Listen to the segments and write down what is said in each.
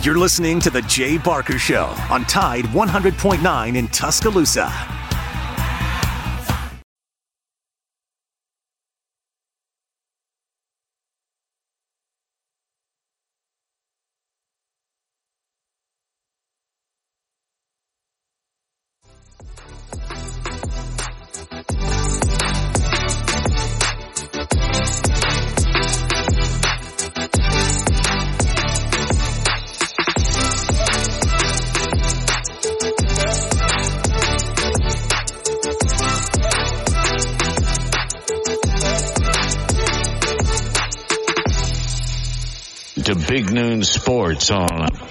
You're listening to The Jay Barker Show on Tide 100.9 in Tuscaloosa. Sports on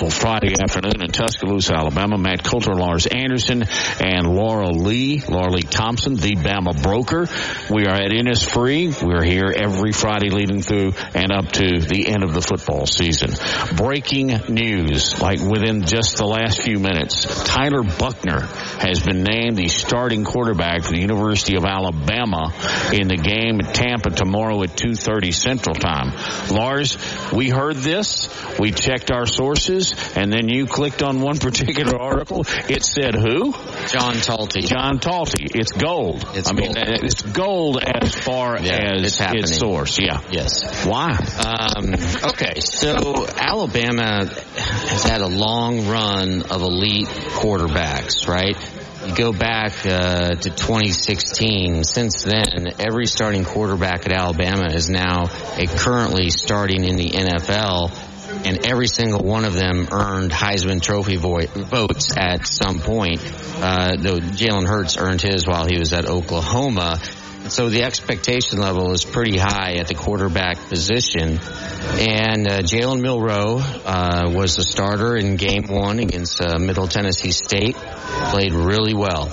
beautiful Friday afternoon in Tuscaloosa, Alabama. Matt Coulter, Lars Anderson, and Laura Lee, Laura Lee Thompson, the Bama broker. We are at Innisfree. We're here every Friday leading through and up to the end of the football season. Breaking news, like within just the last few minutes, Tyler Buchner has been named the starting quarterback for the University of Alabama in the game at Tampa tomorrow at 2.30 Central Time. Lars, we heard this, we checked our sources, and then you clicked on one particular article. It said who? John Talty. John Talty. It's gold. It's I mean, gold. it's gold as far Yeah, as it's its source. Yeah. Yes. Why? Um, okay, so Alabama has had a long run of elite quarterbacks, right? You go back uh, to 2016. Since then, every starting quarterback at Alabama is now a currently starting in the NFL, and every single one of them earned Heisman Trophy vo- votes at some point. Uh, though Jalen Hurts earned his while he was at Oklahoma. So the expectation level is pretty high at the quarterback position. And uh, Jalen Milroe uh, was the starter in game one against uh, Middle Tennessee State. Played really well.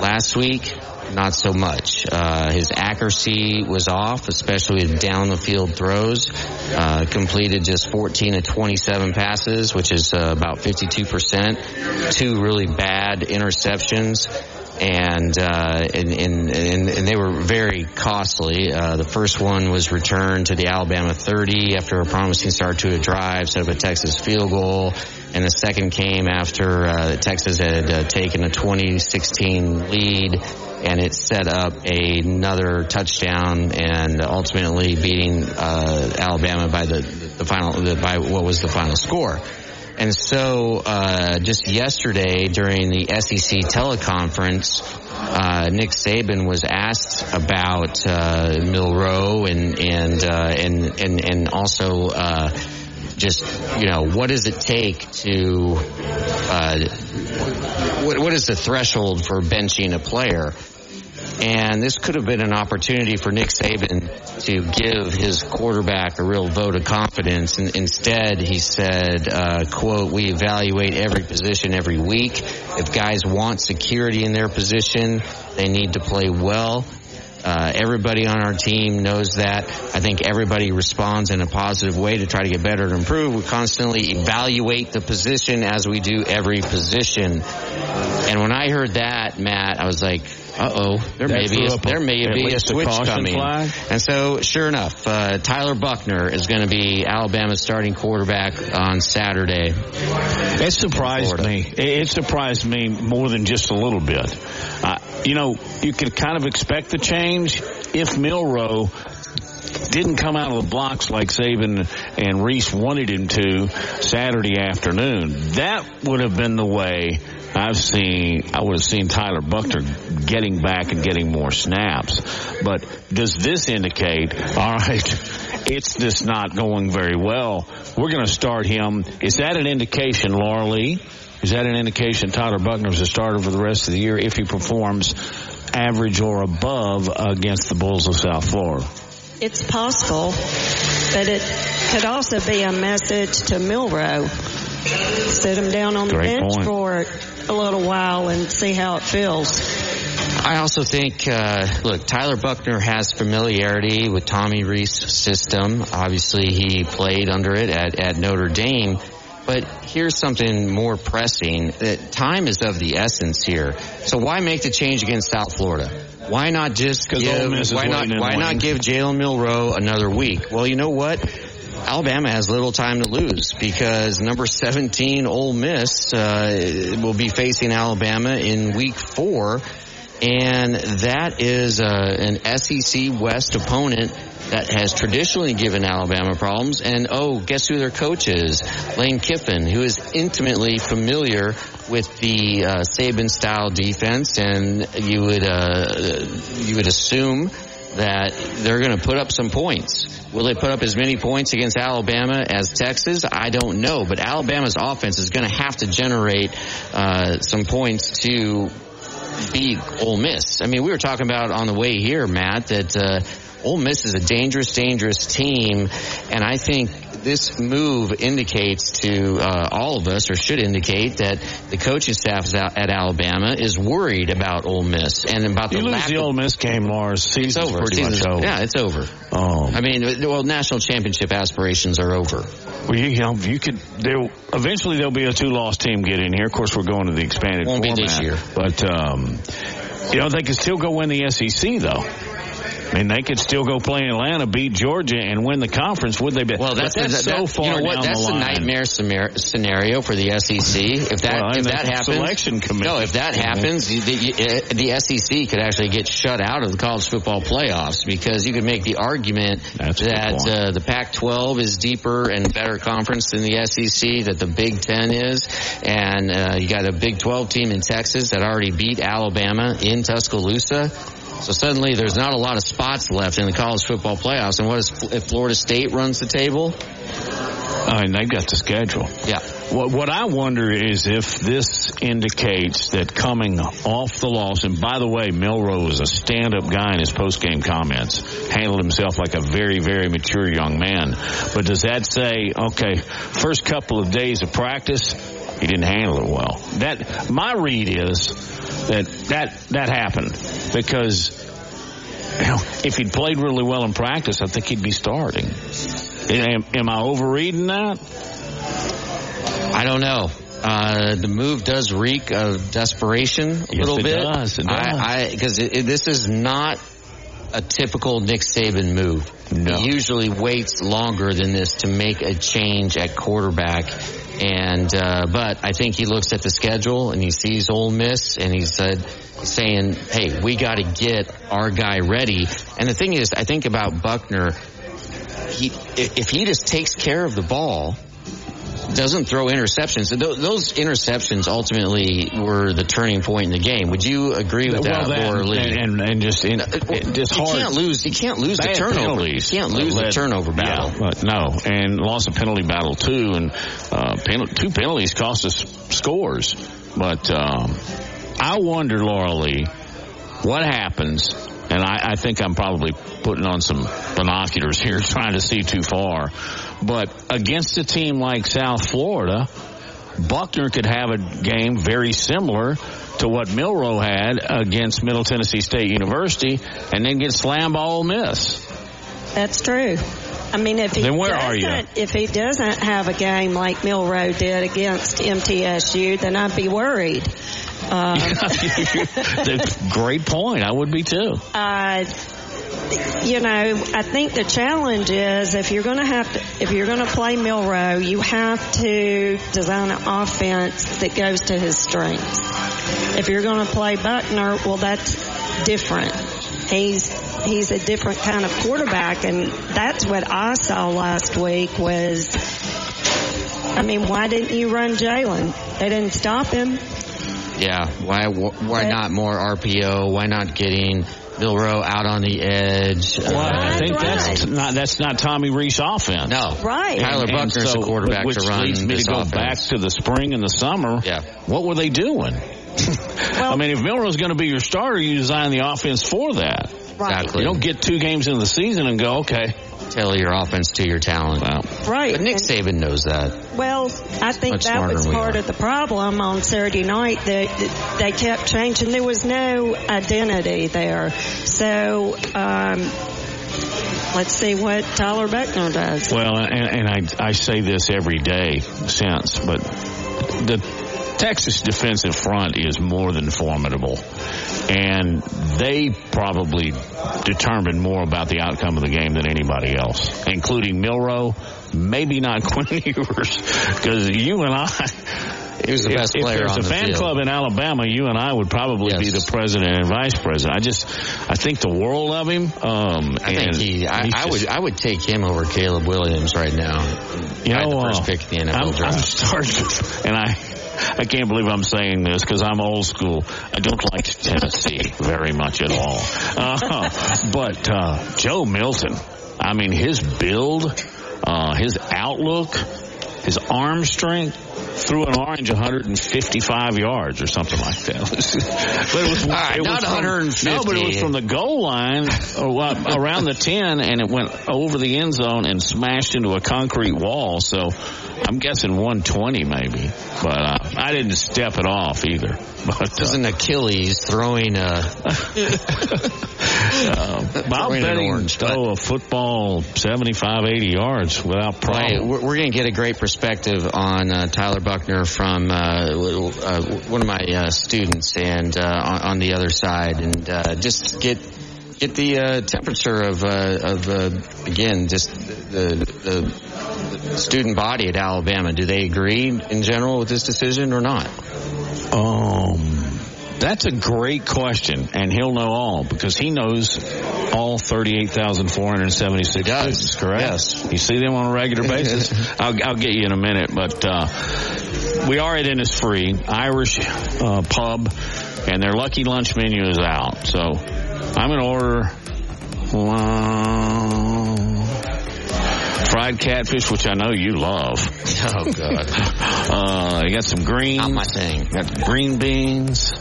Last week, not so much. Uh, his accuracy was off, especially with down the field throws. Uh, completed just 14 of 27 passes, which is uh, about 52%. Two really bad interceptions and, uh, and, and, and, they were very costly. Uh, the first one was returned to the Alabama 30 after a promising start to a drive, set up a Texas field goal, and the second came after uh, Texas had uh, taken a 2016 lead, and it set up another touchdown and ultimately beating uh, Alabama by the the final the, by what was the final score. And so, uh, just yesterday during the SEC teleconference, uh, Nick Saban was asked about uh, Milroe and and uh, and and and also uh, just you know what does it take to uh, what, what is the threshold for benching a player? And this could have been an opportunity for Nick Saban to give his quarterback a real vote of confidence. And instead, he said, uh, quote, we evaluate every position every week. If guys want security in their position, they need to play well. Uh, everybody on our team knows that. I think everybody responds in a positive way to try to get better and improve. We constantly evaluate the position as we do every position. And when I heard that, Matt, I was like, uh oh, there may be a, there may be a switch coming. flag. And so, sure enough, uh, Tyler Buchner is going to be Alabama's starting quarterback on Saturday. It surprised me. It surprised me more than just a little bit. You know, you could kind of expect the change if Milroe didn't come out of the blocks like Saban and Rees wanted him to Saturday afternoon. That would have been the way I've seen, I would have seen Tyler Buchner getting back and getting more snaps. But does this indicate, all right, it's just not going very well. We're going to start him. Is that an indication, Laura Lee? Is that an indication Tyler Buchner is a starter for the rest of the year if he performs average or above against the Bulls of South Florida? It's possible, but it could also be a message to Milroe. Sit him down on the bench point. for a little while and see how it feels. I also think, uh, look, Tyler Buckner has familiarity with Tommy Rees's system. Obviously, he played under it at, at Notre Dame. But here's something more pressing. That time is of the essence here. So why make the change against South Florida? Why not just give? Why not? Why not give Jalen Milroe another week? Well, you know what? Alabama has little time to lose because number 17 Ole Miss uh, will be facing Alabama in week four. And that is uh, an SEC West opponent that has traditionally given Alabama problems. And oh, guess who their coach is? Lane Kiffin, who is intimately familiar with the uh, Saban style defense. And you would uh, you would assume that they're going to put up some points. Will they put up as many points against Alabama as Texas? I don't know, but Alabama's offense is going to have to generate uh, some points to beat Ole Miss. I mean, we were talking about on the way here, Matt, that uh, Ole Miss is a dangerous, dangerous team, and I think this move indicates to uh, all of us, or should indicate, that the coaching staff at Alabama is worried about Ole Miss and about the you lose lack the of, Ole Miss game, Lars. Season's it's over. pretty Season's- much over. Yeah, it's over. Oh. I mean, well, national championship aspirations are over. Well, you, you know, you could. There eventually there'll be a two-loss team get in here. Of course, we're going to the expanded Won't be format, this year. but um, you know they can still go win the SEC though. I mean, they could still go play in Atlanta, beat Georgia, and win the conference. Would they be? Well, that's, that's that- so that- far you know what? That's the nightmare scenario- for the SEC. If that Well, if that happens, selection committee. no, if that happens, the, the, the SEC could actually get shut out of the college football playoffs because you could make the argument That's that uh, the Pac-12 is deeper and better conference than the SEC, that the Big Ten is, and uh, you got a Big 12 team in Texas that already beat Alabama in Tuscaloosa. So suddenly there's not a lot of spots left in the college football playoffs. And what is, if Florida State runs the table? I mean, they've got the schedule. Yeah. What, what I wonder is if this indicates that coming off the loss, and by the way, Melrose was a stand-up guy in his post-game comments, handled himself like a very, very mature young man. But does that say, okay, first couple of days of practice, he didn't handle it well? That my read is that that that happened because you know, if he'd played really well in practice, I think he'd be starting. Am, am I overreading that? I don't know. Uh, the move does reek of desperation a Yes, little it bit. does, it does. I, because this is not a typical Nick Saban move. No. He usually waits longer than this to make a change at quarterback. And uh, but I think he looks at the schedule and he sees Ole Miss and he said saying, "Hey, we got to get our guy ready." And the thing is, I think about Buchner. He if he just takes care of the ball, doesn't throw interceptions. Those interceptions ultimately were the turning point in the game. Would you agree with that, well, that Laura Lee? and, and and just in, just you hard. can't lose. You can't lose the turnover. penalties. You can't lose the turnover battle. Yeah, but no, and lost a penalty battle too, and uh, pen, two penalties cost us scores. But um, I wonder, Laura Lee, what happens? And I, I think I'm probably putting on some binoculars here, trying to see too far. But against a team like South Florida, Buchner could have a game very similar to what Milroe had against Middle Tennessee State University, and then get slammed by Ole Miss. That's true. I mean, if he Then where are you? doesn't- If he doesn't have a game like Milroe did against MTSU, then I'd be worried. Um, Great point. I would be too. uh, you know, I think the challenge is if you're going to have to, if you're going to play Milroe, you have to design an offense that goes to his strengths. If you're going to play Buchner, well, that's different. He's he's a different kind of quarterback, and that's what I saw last week. Was I mean, why didn't you run Jalen? They didn't stop him. Yeah. Why? Why not more RPO? Why not getting Milroe out on the edge? Well, I Uh, think that's not that's not Tommy Rees offense. no. Right. Tyler And Buchner's so- the quarterback which to run leads me this to go offense. back to the spring and the summer. Yeah. What were they doing? Well- I mean, if Milroe's going to be your starter, you design the offense for that. Right. Exactly. You don't get two games into the season and go, okay, Tailor your offense to your talent. well, Right. But Nick And- Saban knows that. Well, I think Much that was part of the problem on Saturday night that that they kept changing. There was no identity there. So, um, let's see what Tyler Buchner does. Well, and, and I, I say this every day since, but the Texas defensive front is more than formidable, and they probably determine more about the outcome of the game than anybody else, including Milroe. Maybe not Quinn Ewers, because you and I he was the if, best player if there's a the fan field. club in Alabama, you and I would probably Yes. be the president and vice president. I just, I think the world of him. Um, I think he. I, I just- would. I would take him over Caleb Williams right now. You I know, the first uh, pick in the NFL I'm, I'm starting, and I, I can't believe I'm saying this because I'm old school. I don't like Tennessee very much at all. Uh, but uh, Joe Milton, I mean, his build, uh, his outlook, his arm strength. Threw an orange 155 yards or something like that. but it was, All right, it was not from- 150. No, but it was from the goal line around the 10 and it went over the end zone and smashed into a concrete wall. So I'm guessing 120 maybe, but uh, I didn't step it off either. But It was uh, an Achilles throwing a. uh, I'll throwing bet an orange, throw a football 75, 80 yards without Right, problem. we're, we're going to get a great perspective on uh, Tyler Buchner from uh, uh, one of my uh, students, and on, on the other side, and just get get the uh, temperature of uh, of uh, again just the the student body at Alabama. Do they agree in general with this decision or not? Um, that's a great question, and he'll know all because he knows all 38,476 He does, correct? yes. You see them on a regular basis? I'll, I'll get you in a minute, but uh, we are at Innisfree, Irish uh, pub, and their lucky lunch menu is out. So I'm going to order uh, fried catfish, which I know you love. Oh God, Uh, you got some greens. not my thing. Got green beans.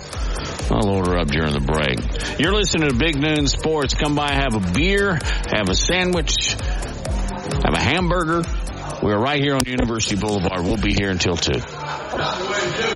I'll order up during the break. You're listening to Big Noon Sports. Come by, have a beer, have a sandwich, have a hamburger. We're right here on University Boulevard. We'll be here until 2.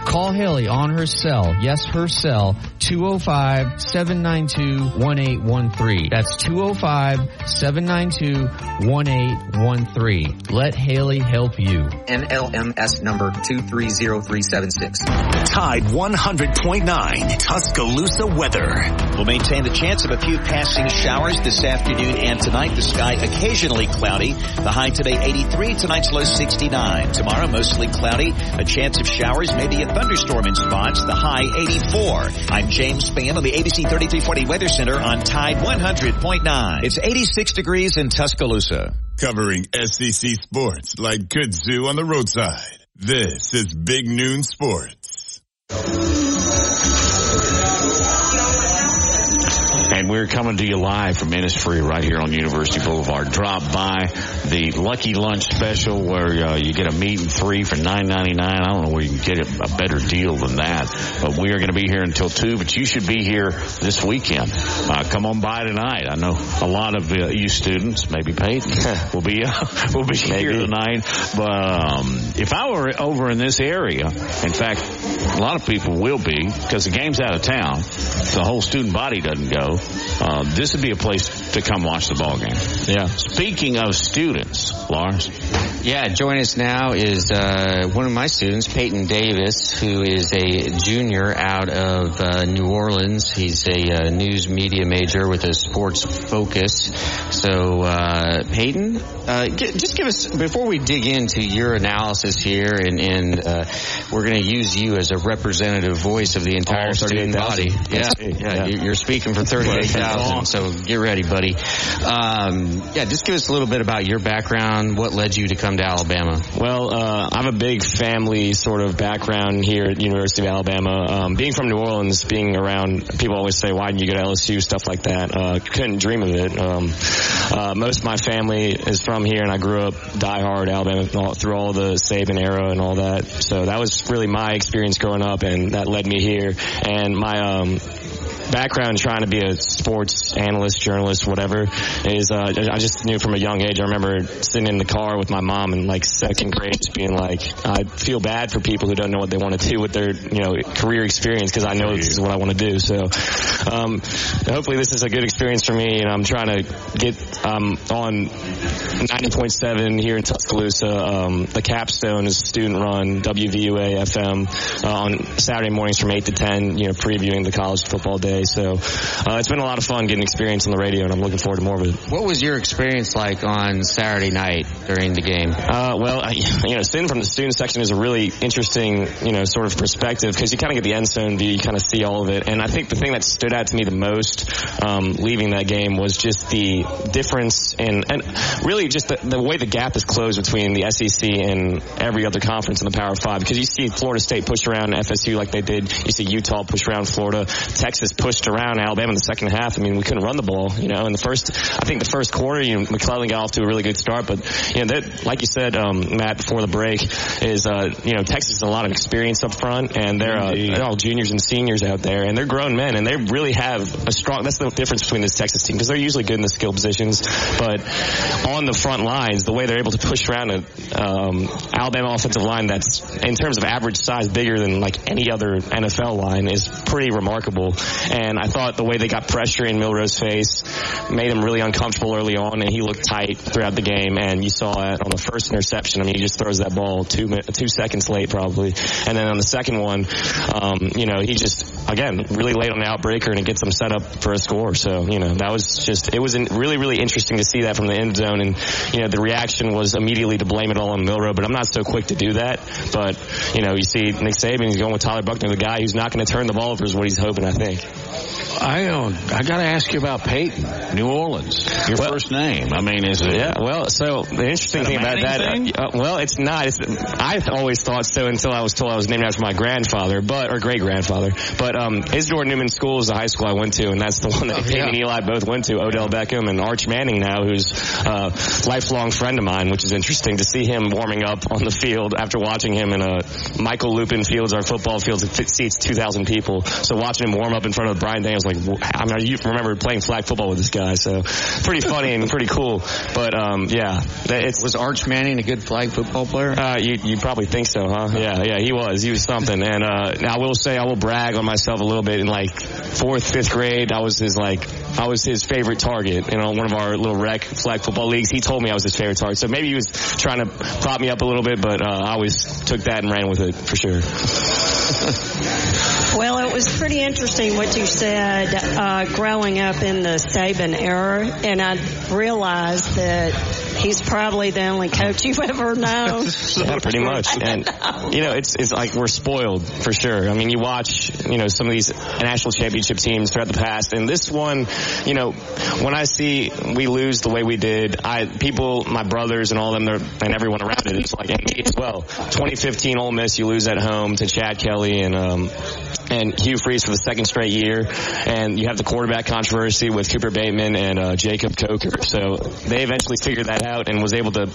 Call Haley on her cell, yes, her cell, 205-792-1813. That's 205-792-1813. Let Haley help you. NLMS number 230376. Tide 100.9 Tuscaloosa weather. We'll maintain the chance of a few passing showers this afternoon and tonight. The sky occasionally cloudy. The high today 83, tonight's low 69. Tomorrow mostly cloudy. A chance of showers, maybe a thunderstorm in spots. The high 84. I'm James Spann on the ABC 3340 Weather Center on Tide 100.9. It's 86 degrees in Tuscaloosa. Covering SEC sports like kudzu on the roadside. This is Big Noon Sports. And we're coming to you live from Innisfree right here on University Boulevard. Drop by the Lucky Lunch Special where uh, you get a meat and three for nine ninety nine. I don't know where you can get a, better deal than that. But we are going to be here until two. But you should be here this weekend. Uh, come on by tonight. I know a lot of uh, you students, maybe Peyton, will be uh, will be here tonight. But um, if I were over in this area, in fact, a lot of people will be because the game's out of town. The whole student body doesn't go. Uh, this would be a place to come watch the ball game. Yeah. Speaking of students, Lars. Yeah, join us now is uh, one of my students, Peyton Davis, who is a junior out of uh, New Orleans. He's a uh, news media major with a sports focus. So, uh, Peyton, g- just give us before we dig into your analysis here, and, and we're going to use you as a representative voice of the entire student body. Yeah, yeah, yeah. you're speaking for thirty. 2000. So get ready, buddy. Um, yeah, just give us a little bit about your background. What led you to come to Alabama? Well, uh, I have a big family sort of background here at University of Alabama. Um, being from New Orleans, being around people always say, "Why didn't you go to LSU?" Stuff like that. Uh, couldn't dream of it. Um, uh, most of my family is from here, and I grew up diehard Alabama through all the Saban era and all that. So that was really my experience growing up, and that led me here. And my um, background trying to be a sports analyst, journalist, whatever, is uh, I just knew from a young age. I remember sitting in the car with my mom in like second grade, just being like, I feel bad for people who don't know what they want to do with their you know career experience because I know this is what I want to do. So um, hopefully this is a good experience for me, and I'm trying to get um, on 90.7 here in Tuscaloosa. Um, the Capstone is student run WVUA FM uh, on Saturday mornings from 8 to 10. You know, previewing the college football day. So uh, it's been a lot of fun getting experience on the radio, and I'm looking forward to more of it. What was your experience like on Saturday night during the game? Uh, well, I, you know, sitting from the student section is a really interesting, you know, sort of perspective because you kind of get the end zone view, you kind of see all of it. And I think the thing that stood out to me the most um, leaving that game was just the difference in, and really just the, the way the gap is closed between the SEC and every other conference in the Power Five. Because you see Florida State push around LSU like they did, you see Utah push around Florida, Texas pushed around Alabama in the second half. I mean, we couldn't run the ball, you know. In the first, I think the first quarter, you know, McClellan got off to a really good start, but you know, that, like you said, um, Matt, before the break, is uh, you know, Texas has a lot of experience up front, and they're, uh, they're all juniors and seniors out there, and they're grown men, and they really have a strong. That's the difference between this Texas team because they're usually good in the skill positions, but on the front lines, the way they're able to push around an um, Alabama offensive line that's in terms of average size bigger than like any other NFL line is pretty remarkable. And I thought the way they got pressure in Milroe's face made him really uncomfortable early on, and he looked tight throughout the game. And you saw it on the first interception. I mean, he just throws that ball two two seconds late probably, and then on the second one, um, you know, he just again really late on the outbreaker, and it gets them set up for a score. So you know, that was just it was really really interesting to see that from the end zone, and you know, the reaction was immediately to blame it all on Milroe, but I'm not so quick to do that. But you know, you see Nick Saban, he's going with Tyler Buchner, the guy who's not going to turn the ball over is what he's hoping. I think. I uh, I got to ask you about Peyton, New Orleans. Your well, first name. I mean, is it? Yeah. Well, so the interesting thing about that, uh, well, it's not. It's, I always thought so until I was told I was named after my grandfather, but or great grandfather. But um, Isidore Newman School is the high school I went to, and that's the one that oh, Peyton yeah. and Eli both went to. Odell Beckham and Arch Manning now, who's a lifelong friend of mine, which is interesting to see him warming up on the field after watching him in a Michael Lupin Fields, our football fields, it seats 2,000 people. So watching him warm up in front of Brian Daniels, like, I mean, you remember playing flag football with this guy, so pretty funny and pretty cool. But um, yeah, it's was Arch Manning a good flag football player? Uh, you you probably think so, huh? Yeah, yeah, he was. He was something. And uh, I will say, I will brag on myself a little bit. In like fourth, fifth grade, I was his like I was his favorite target. You know, one of our little rec flag football leagues. He told me I was his favorite target. So maybe he was trying to prop me up a little bit, but uh, I always took that and ran with it for sure. well, it was pretty interesting what you said uh, growing up in the Saban era, and I realized that he's probably the only coach you've ever known. yeah, pretty much. And you know, it's it's like we're spoiled for sure. I mean, you watch you know some of these national championship teams throughout the past, and this one, you know, when I see we lose the way we did, I people, my brothers and all of them, and everyone around it, it's like and me as well. 2015 Ole Miss, you lose at home to Chad Kelly and um, and Hugh Freeze for the second straight year, and you have the quarterback controversy with Cooper Bateman and uh, Jacob Coker. So they eventually figured that out and was able to,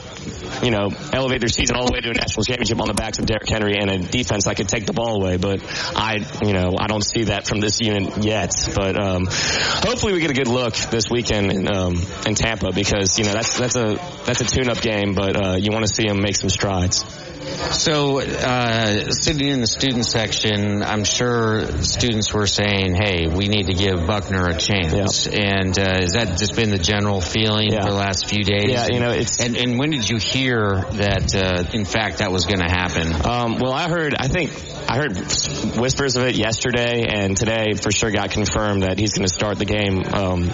you know, elevate their season all the way to a national championship on the backs of Derrick Henry and a defense that could take the ball away. But I, you know, I don't see that from this unit yet. But um, hopefully we get a good look this weekend in, um, in Tampa because you know that's that's a that's a tune-up game, but uh, you want to see them make some strides. So, uh, sitting in the student section, I'm sure students were saying, "Hey, we need to give Buchner a chance." Yeah. And uh, has that just been the general feeling yeah. for the last few days? Yeah, you know, it's. And, and when did you hear that, uh, in fact, that was going to happen? Um, well, I heard. I think I heard whispers of it yesterday, and today for sure got confirmed that he's going to start the game. Um,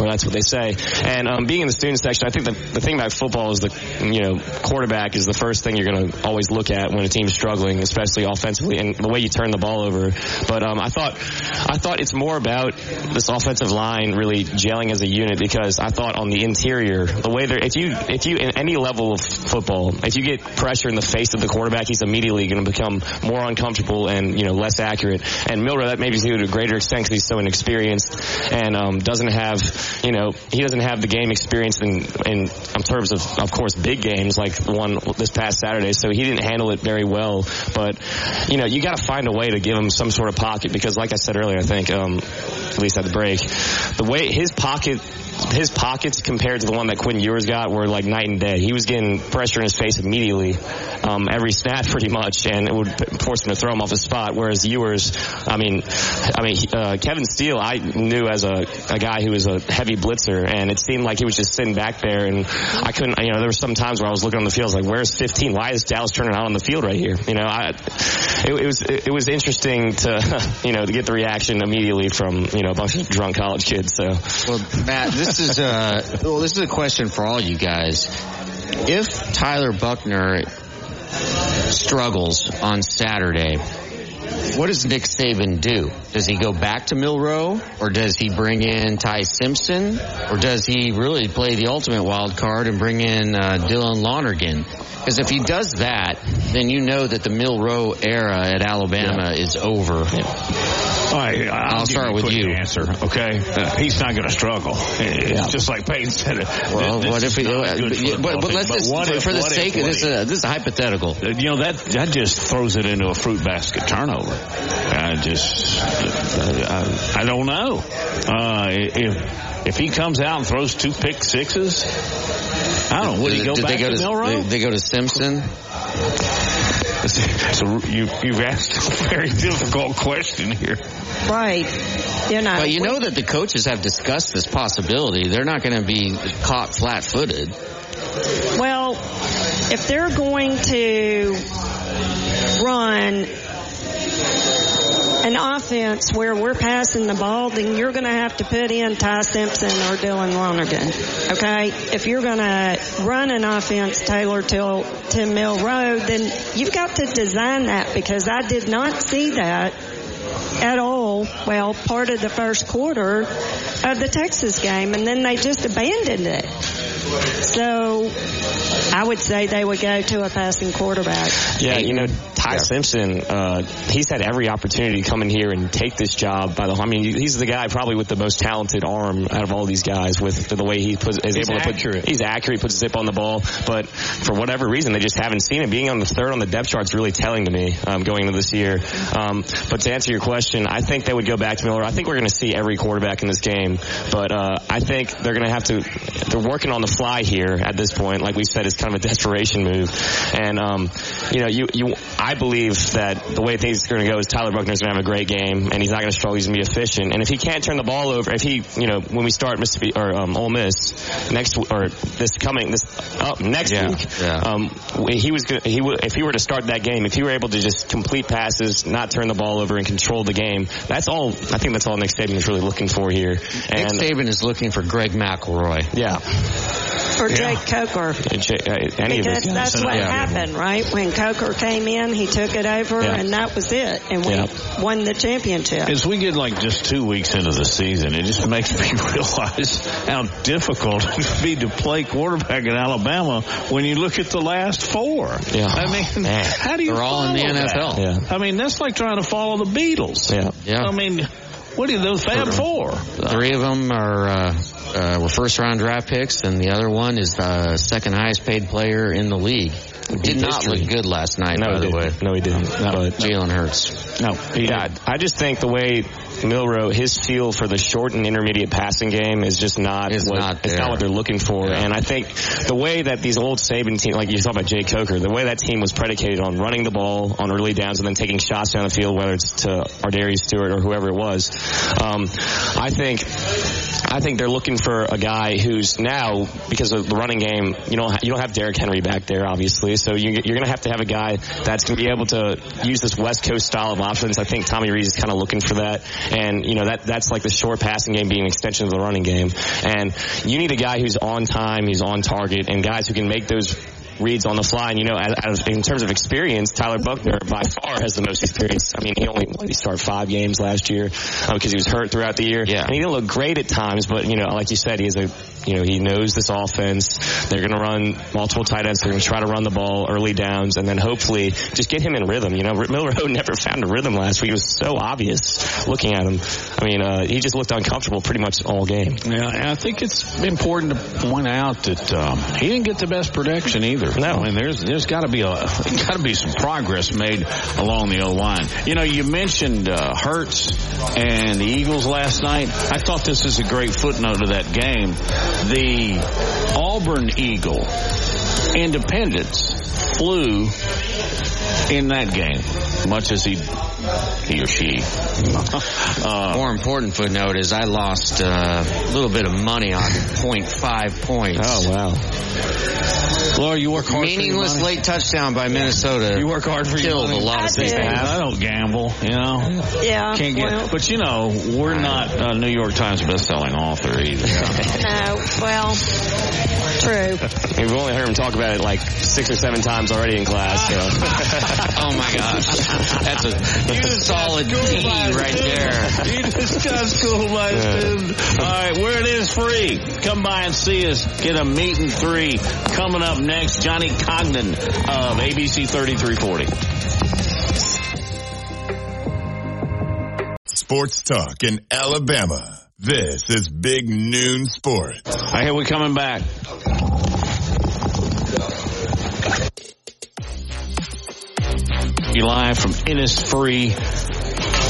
or that's what they say. And um, being in the student section, I think the, the thing about football is the you know quarterback is the first thing you're going to always look at when a team's struggling, especially offensively, and the way you turn the ball over. But um, I thought I thought it's more about this offensive line really gelling as a unit because I thought on the interior, the way they're if you if you in any level of football, if you get pressure in the face of the quarterback, he's immediately going to become more uncomfortable and you know less accurate. And Milroe, that maybe to a greater extent because he's so inexperienced and um, doesn't have you know he doesn't have the game experience in in, in terms of of course big games like one this past Saturday. So he didn't handle it very well. But you know you got to find a way to give him some sort of pocket because like I said earlier, I think um, at least at the break, the way his pocket his pockets compared to the one that Quinn Ewers got were like night and day. He was getting pressure in his face immediately, um, every snap pretty much, and it would force him to throw him off his spot. Whereas Ewers, I mean, I mean, uh, Kevin Steele, I knew as a, a guy who was a heavy blitzer, and it seemed like he was just sitting back there, and I couldn't, you know, there were some times where I was looking on the field, I was like, where's 15? Why is Dallas Turner out on the field right here? You know, I, it, it was, it, it was interesting to, you know, to get the reaction immediately from, you know, a bunch of drunk college kids. So, well, Matt, this is uh, well, this is a question for all you guys. If Tyler Buchner struggles on Saturday, what does Nick Saban do? Does he go back to Milroe, or does he bring in Ty Simpson, or does he really play the ultimate wild card and bring in uh, Dylan Lonergan? Because if he does that, then you know that the Milroe era at Alabama yeah. is over. All right, I'll, I'll start with you. Answer, okay? Uh, he's not going to struggle. It's yeah. just like Peyton said. Well, this what if he? But, but, let's just but for, for the sake of this, uh, this is hypothetical. Uh, you know that that just throws it into a fruit basket turnover. I just I, I don't know uh, if if he comes out and throws two pick sixes. I don't know. Would he go Did back they go to, to Milroe? They, they go to Simpson. So you, you've asked a very difficult question here. Right. You know. But you know that the coaches have discussed this possibility. They're not going to be caught flat-footed. Well, if they're going to run an offense where we're passing the ball, then you're going to have to put in Ty Simpson or Dylan Lonergan. Okay? If you're going to run an offense tailored to, to Road, then you've got to design that because I did not see that at all, well, part of the first quarter of the Texas game, and then they just abandoned it. So I would say they would go to a passing quarterback. Yeah, you know, Ty yeah. Simpson, uh, he's had every opportunity to come in here and take this job by the. I mean, he's the guy probably with the most talented arm out of all these guys. With the way he puts, is he's able accurate. to put, he's accurate, puts a zip on the ball. But for whatever reason, they just haven't seen it. Being on the third on the depth chart is really telling to me um, going into this year. Um, but to answer your question, I think they would go back to Miller. I think we're going to see every quarterback in this game, but uh, I think they're going to have to. They're working on the fly here at this point. Like we said, it's kind of a desperation move, and um, you know, you you I believe that the way things are going to go is Tyler Buchner's going to have a great game, and he's not going to struggle. He's going to be efficient, and if he can't turn the ball over, if he you know when we start Mississippi or um, Ole Miss next or this coming this up oh, next yeah, week, yeah. Um, he was gonna, he would if he were to start that game, if he were able to just complete passes, not turn the ball over, and control the game, that's all. I think that's all Nick Saban is really looking for here. And Nick Saban is looking for Greg McElroy. Yeah. Or Jake Coker. Uh, any because that's what yeah. happened, right? When Coker came in, he took it over, yeah. and that was it, and we yeah. won the championship. As we get like just two weeks into the season, it just makes me realize how difficult it would be to play quarterback in Alabama when you look at the last four. Yeah. I mean, Man. how do you? They're all in the NFL. Yeah. I mean, that's like trying to follow the Beatles. Yeah. Yeah. I mean, what are those Fab Four? Three of them are uh, uh, were first round draft picks, and the other one is the second highest paid player in the league. Did not look good last night, no, by the way. No, he didn't. No, but Jalen Hurts. No, he yeah, did. I just think the way Milroe, his feel for the short and intermediate passing game is just not it's what, not, it's not what they're looking for. Yeah. And I think the way that these old Saban team, like you talk about Jay Coker, the way that team was predicated on running the ball on early downs and then taking shots down the field, whether it's to Ardarius Stewart or whoever it was. Um, I think I think they're looking for a guy who's now because of the running game. You don't ha- you don't have Derrick Henry back there, obviously. So you, are going to have to have a guy that's going to be able to use this West Coast style of offense. I think Tommy Rees is kind of looking for that, and you know that that's like the short passing game being an extension of the running game. And you need a guy who's on time, he's on target, and guys who can make those reads on the fly. And you know, as, as, in terms of experience, Tyler Buchner by far has the most experience. I mean, he only what, he started five games last year because um, he was hurt throughout the year. Yeah. and he didn't look great at times, but you know, like you said, he has a you know, he knows this offense. They're going to run multiple tight ends. They're going to try to run the ball early downs and then hopefully just get him in rhythm. You know, Milroe never found a rhythm last week. It was so obvious looking at him. I mean, uh, he just looked uncomfortable pretty much all game. Yeah, and I think it's important to point out that um, he didn't get the best protection either. No, I mean, there's there's got to be a got to be some progress made along the O line. You know, you mentioned uh, Hurts and the Eagles last night. I thought this is a great footnote of that game. The Auburn Eagle Independence flew in that game, much as he he or she. Uh, More important footnote is I lost uh, a little bit of money on 0.5 points. Oh wow! Laura, you work hard. Meaningless late touchdown by Minnesota. You work hard for killed your a lot of things. I don't gamble, you know. Yeah. Can't get, well, but you know, we're not a New York Times best-selling author either. no. Well, true. We've only heard him talk about it like six or seven times already in class. So. oh my gosh, that's a solid D right there. You just got school by yeah. student. All right, where it is free. Come by and see us. Get a meet and three. Coming up next, Johnny Congdon of ABC 3340. Sports Talk in Alabama. This is Big Noon Sports. All right, here we're coming back. Live from Innisfree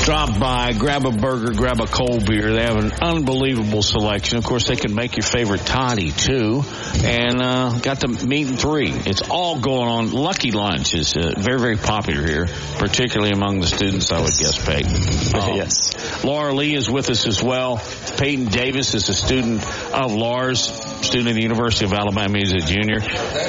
drop by, grab a burger, grab a cold beer. They have an unbelievable selection. Of course, they can make your favorite toddy too. And uh, got the meat and three. It's all going on. Lucky Lunch is uh, very, very popular here, particularly among the students, I would guess, Peyton. Uh, yes. Laura Lee is with us as well. Peyton Davis is a student of Lars, student at the University of Alabama. He's a junior.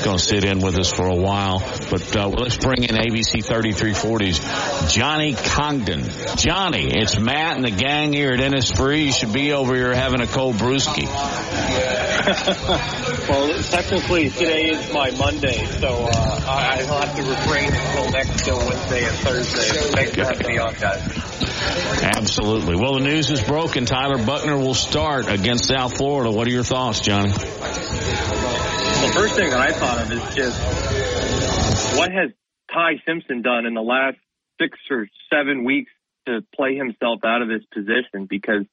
Going to sit in with us for a while. But uh, let's bring in ABC 3340's Johnny Congdon. Johnny, it's Matt and the gang here at Innisfree. You should be over here having a cold brewski. well, technically today is my Monday, so uh, I'll have to refrain until next Wednesday and Thursday. Thanks for having me on, guys. Absolutely. Well, the news is broken. Tyler Buchner will start against South Florida. What are your thoughts, Johnny? The first thing that I thought of is just what has Ty Simpson done in the last six or seven weeks to play himself out of this position because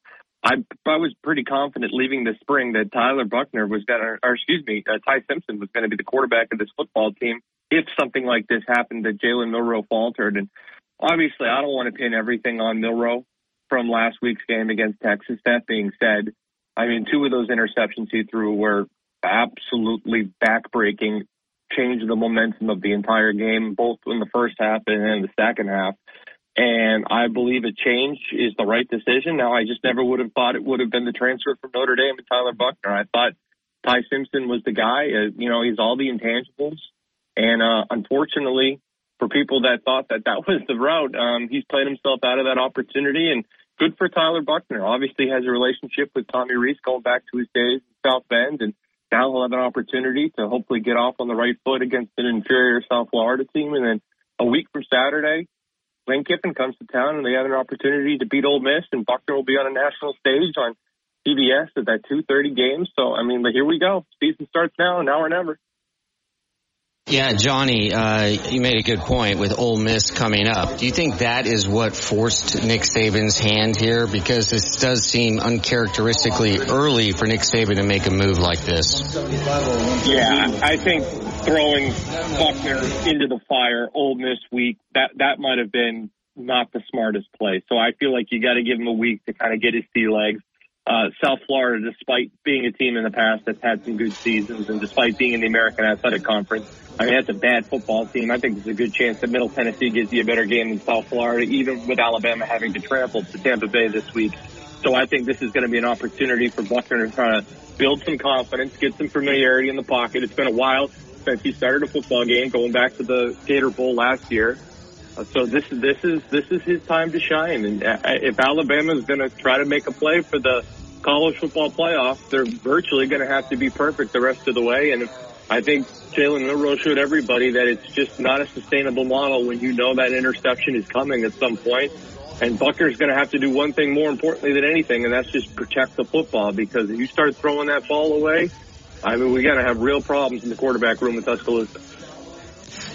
I I was pretty confident leaving the spring that Tyler Buchner was going to, or excuse me, uh, Ty Simpson was going to be the quarterback of this football team if something like this happened that Jalen Milroe faltered. And obviously, I don't want to pin everything on Milroe from last week's game against Texas. That being said, I mean, two of those interceptions he threw were absolutely backbreaking, changed the momentum of the entire game, both in the first half and in the second half. And I believe a change is the right decision. Now, I just never would have thought it would have been the transfer from Notre Dame to Tyler Buchner. I thought Ty Simpson was the guy. Uh, you know, he's all the intangibles. And uh, unfortunately, for people that thought that that was the route, um, he's played himself out of that opportunity. And good for Tyler Buchner. Obviously, has a relationship with Tommy Rees going back to his days in South Bend. And now he'll have an opportunity to hopefully get off on the right foot against an inferior South Florida team. And then a week from Saturday, Lane Kiffin comes to town and they have an opportunity to beat Ole Miss, and Buchner will be on a national stage on CBS at that 2:30 game. So I mean, but here we go. Season starts now, now or never. Yeah, Johnny, uh, you made a good point with Ole Miss coming up. Do you think that is what forced Nick Saban's hand here? Because this does seem uncharacteristically early for Nick Saban to make a move like this. Yeah, I think throwing Buchner into the fire Ole Miss week that that might have been not the smartest play. So I feel like you got to give him a week to kind of get his sea legs. Uh, South Florida, despite being a team in the past that's had some good seasons and despite being in the American Athletic Conference, I mean, that's a bad football team. I think there's a good chance that Middle Tennessee gives you a better game than South Florida, even with Alabama having to trample to Tampa Bay this week. So I think this is going to be an opportunity for Buchner to try to build some confidence, get some familiarity in the pocket. It's been a while since he started a football game, going back to the Gator Bowl last year. Uh, so this is this is this is his time to shine. And uh, if Alabama is going to try to make a play for the college football playoff, they're virtually going to have to be perfect the rest of the way. And if I think Jalen Milroe showed everybody that it's just not a sustainable model when you know that interception is coming at some point. And Buchner's going to have to do one thing more importantly than anything, and that's just protect the football because if you start throwing that ball away, I mean, we're going to have real problems in the quarterback room with Tuscaloosa.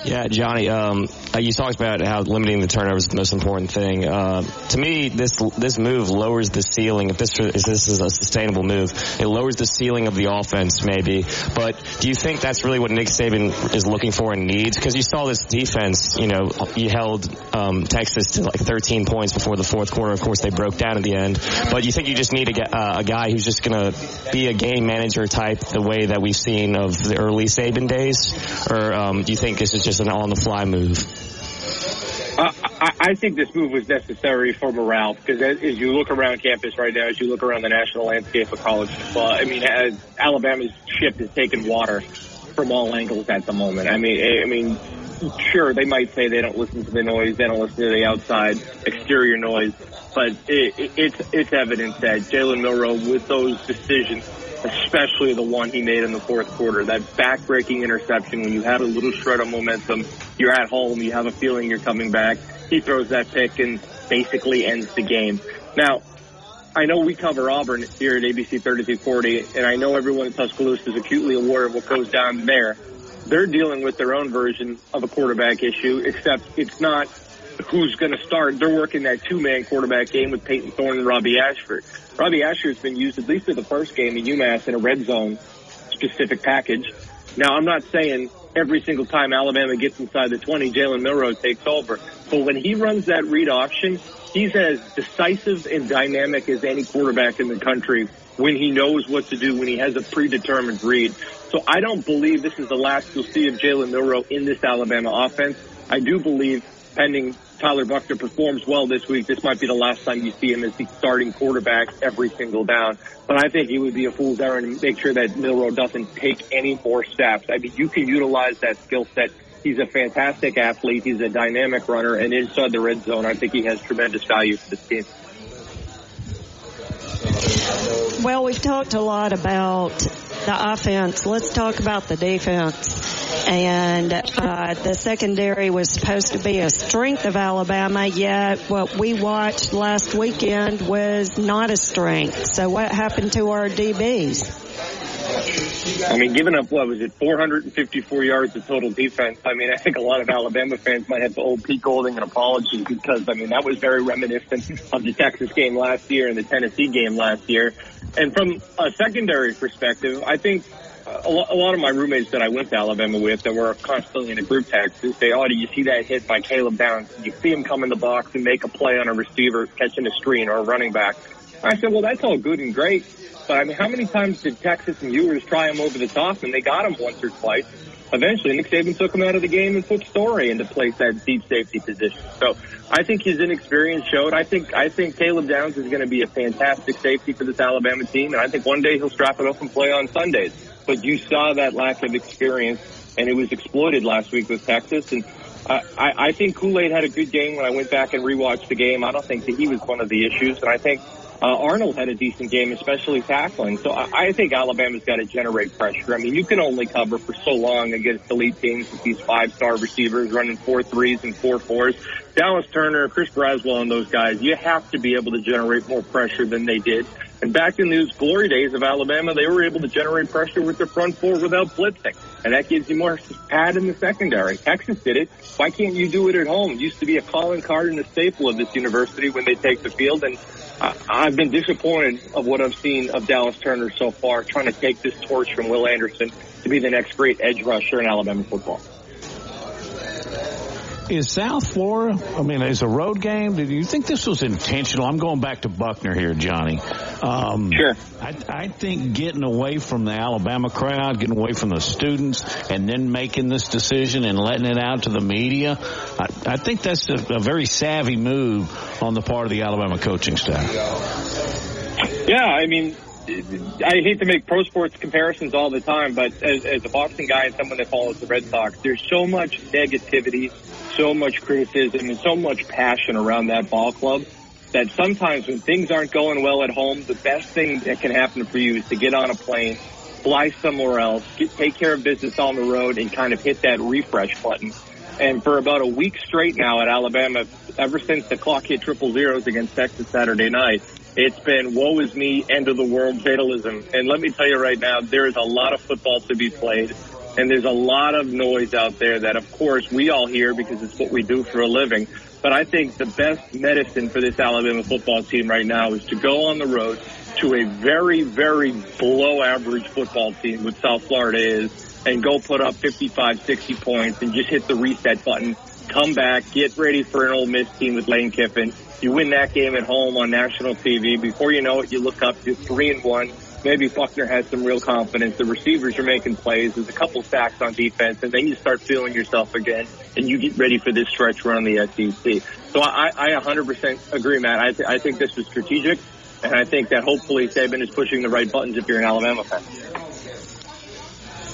Yeah, Johnny, um, uh, you talked about how limiting the turnovers is the most important thing. Uh, to me, this this move lowers the ceiling. If this if this is a sustainable move, it lowers the ceiling of the offense, maybe. But do you think that's really what Nick Saban is looking for and needs? Because you saw this defense. You know, you held um, Texas to like 13 points before the fourth quarter. Of course, they broke down at the end. But you think you just need a, uh, a guy who's just going to be a game manager type, the way that we've seen of the early Saban days, or um, do you think this is just an on the fly move? Uh, I, I think this move was necessary for morale because as, as you look around campus right now, as you look around the national landscape of college football, I mean, as Alabama's ship is taking water from all angles at the moment. I mean, I mean, sure, they might say they don't listen to the noise, they don't listen to the outside exterior noise, but it, it, it's it's evident that Jalen Milroe, with those decisions, especially the one he made in the fourth quarter, that backbreaking interception when you had a little shred of momentum, you're at home, you have a feeling you're coming back. He throws that pick and basically ends the game. Now, I know we cover Auburn here at ABC 3340, and I know everyone in Tuscaloosa is acutely aware of what goes down there. They're dealing with their own version of a quarterback issue, except it's not who's going to start. They're working that two-man quarterback game with Payton Thorne and Robbie Ashford. Robbie Ashford's been used at least in the first game at UMass in a red zone specific package. Now, I'm not saying every single time Alabama gets inside the 20, Jalen Milroe takes over. But when he runs that read option, he's as decisive and dynamic as any quarterback in the country when he knows what to do, when he has a predetermined read. So I don't believe this is the last you'll see of Jalen Milroe in this Alabama offense. I do believe, pending Tyler Buchner performs well this week, this might be the last time you see him as the starting quarterback every single down. But I think he would be a fool's errand to make sure that Milroe doesn't take any more steps. I mean, you can utilize that skill set. He's a fantastic athlete. He's a dynamic runner, and inside the red zone, I think he has tremendous value for this team. Well, we've talked a lot about the offense. Let's talk about the defense. And uh, the secondary was supposed to be a strength of Alabama, yet what we watched last weekend was not a strength. So what happened to our DBs? I mean, giving up what was it, 454 yards of total defense. I mean, I think a lot of Alabama fans might have to owe Pete Golding an apology because I mean that was very reminiscent of the Texas game last year and the Tennessee game last year. And from a secondary perspective, I think a lot of my roommates that I went to Alabama with that were constantly in a group text say, oh, do you see that hit by Caleb Downs? You see him come in the box and make a play on a receiver catching a screen or a running back. I said, well, that's all good and great. But I mean, how many times did Texas and Ewers try him over the top and they got him once or twice? Eventually, Nick Saban took him out of the game and put Story into place that deep safety position. So I think his inexperience showed. I think I think Caleb Downs is going to be a fantastic safety for this Alabama team, and I think one day he'll strap it up and play on Sundays. But you saw that lack of experience, and it was exploited last week with Texas. And I, I think Kool Aid had a good game when I went back and rewatched the game. I don't think that he was one of the issues, and I think uh, Arnold had a decent game, especially tackling. So I, I think Alabama's got to generate pressure. I mean, you can only cover for so long against elite teams with these five-star receivers running four threes and four fours. Dallas Turner, Chris Braswell, and those guys, you have to be able to generate more pressure than they did. And back in those glory days of Alabama, they were able to generate pressure with their front four without blitzing. And that gives you more pad in the secondary. Texas did it. Why can't you do it at home? It used to be a calling card and a staple of this university when they take the field. And I've been disappointed of what I've seen of Dallas Turner so far, trying to take this torch from Will Anderson to be the next great edge rusher in Alabama football. Is South Florida, I mean, is a road game? Do you think this was intentional? I'm going back to Buchner here, Johnny. Um, sure. I, I think getting away from the Alabama crowd, getting away from the students, and then making this decision and letting it out to the media, I, I think that's a, a very savvy move on the part of the Alabama coaching staff. Yeah, I mean, I hate to make pro sports comparisons all the time, but as, as a boxing guy and someone that follows the Red Sox, there's so much negativity so much criticism and so much passion around that ball club that sometimes when things aren't going well at home, the best thing that can happen for you is to get on a plane, fly somewhere else, get, take care of business on the road, and kind of hit that refresh button. And for about a week straight now at Alabama, ever since the clock hit triple zeros against Texas Saturday night, it's been woe is me, end of the world fatalism. And let me tell you right now, there is a lot of football to be played. And there's a lot of noise out there that, of course, we all hear because it's what we do for a living. But I think the best medicine for this Alabama football team right now is to go on the road to a very, very below average football team, which South Florida is, and go put up 55, 60 points and just hit the reset button. Come back, get ready for an Ole Miss team with Lane Kiffin. You win that game at home on national TV. Before you know it, you look up, you're three and one maybe Buchner has some real confidence. The receivers are making plays. There's a couple sacks on defense, and then you start feeling yourself again, and you get ready for this stretch run on the SEC. So I, I 100% agree, Matt. I, th- I think this was strategic, and I think that hopefully Saban is pushing the right buttons if you're an Alabama fan.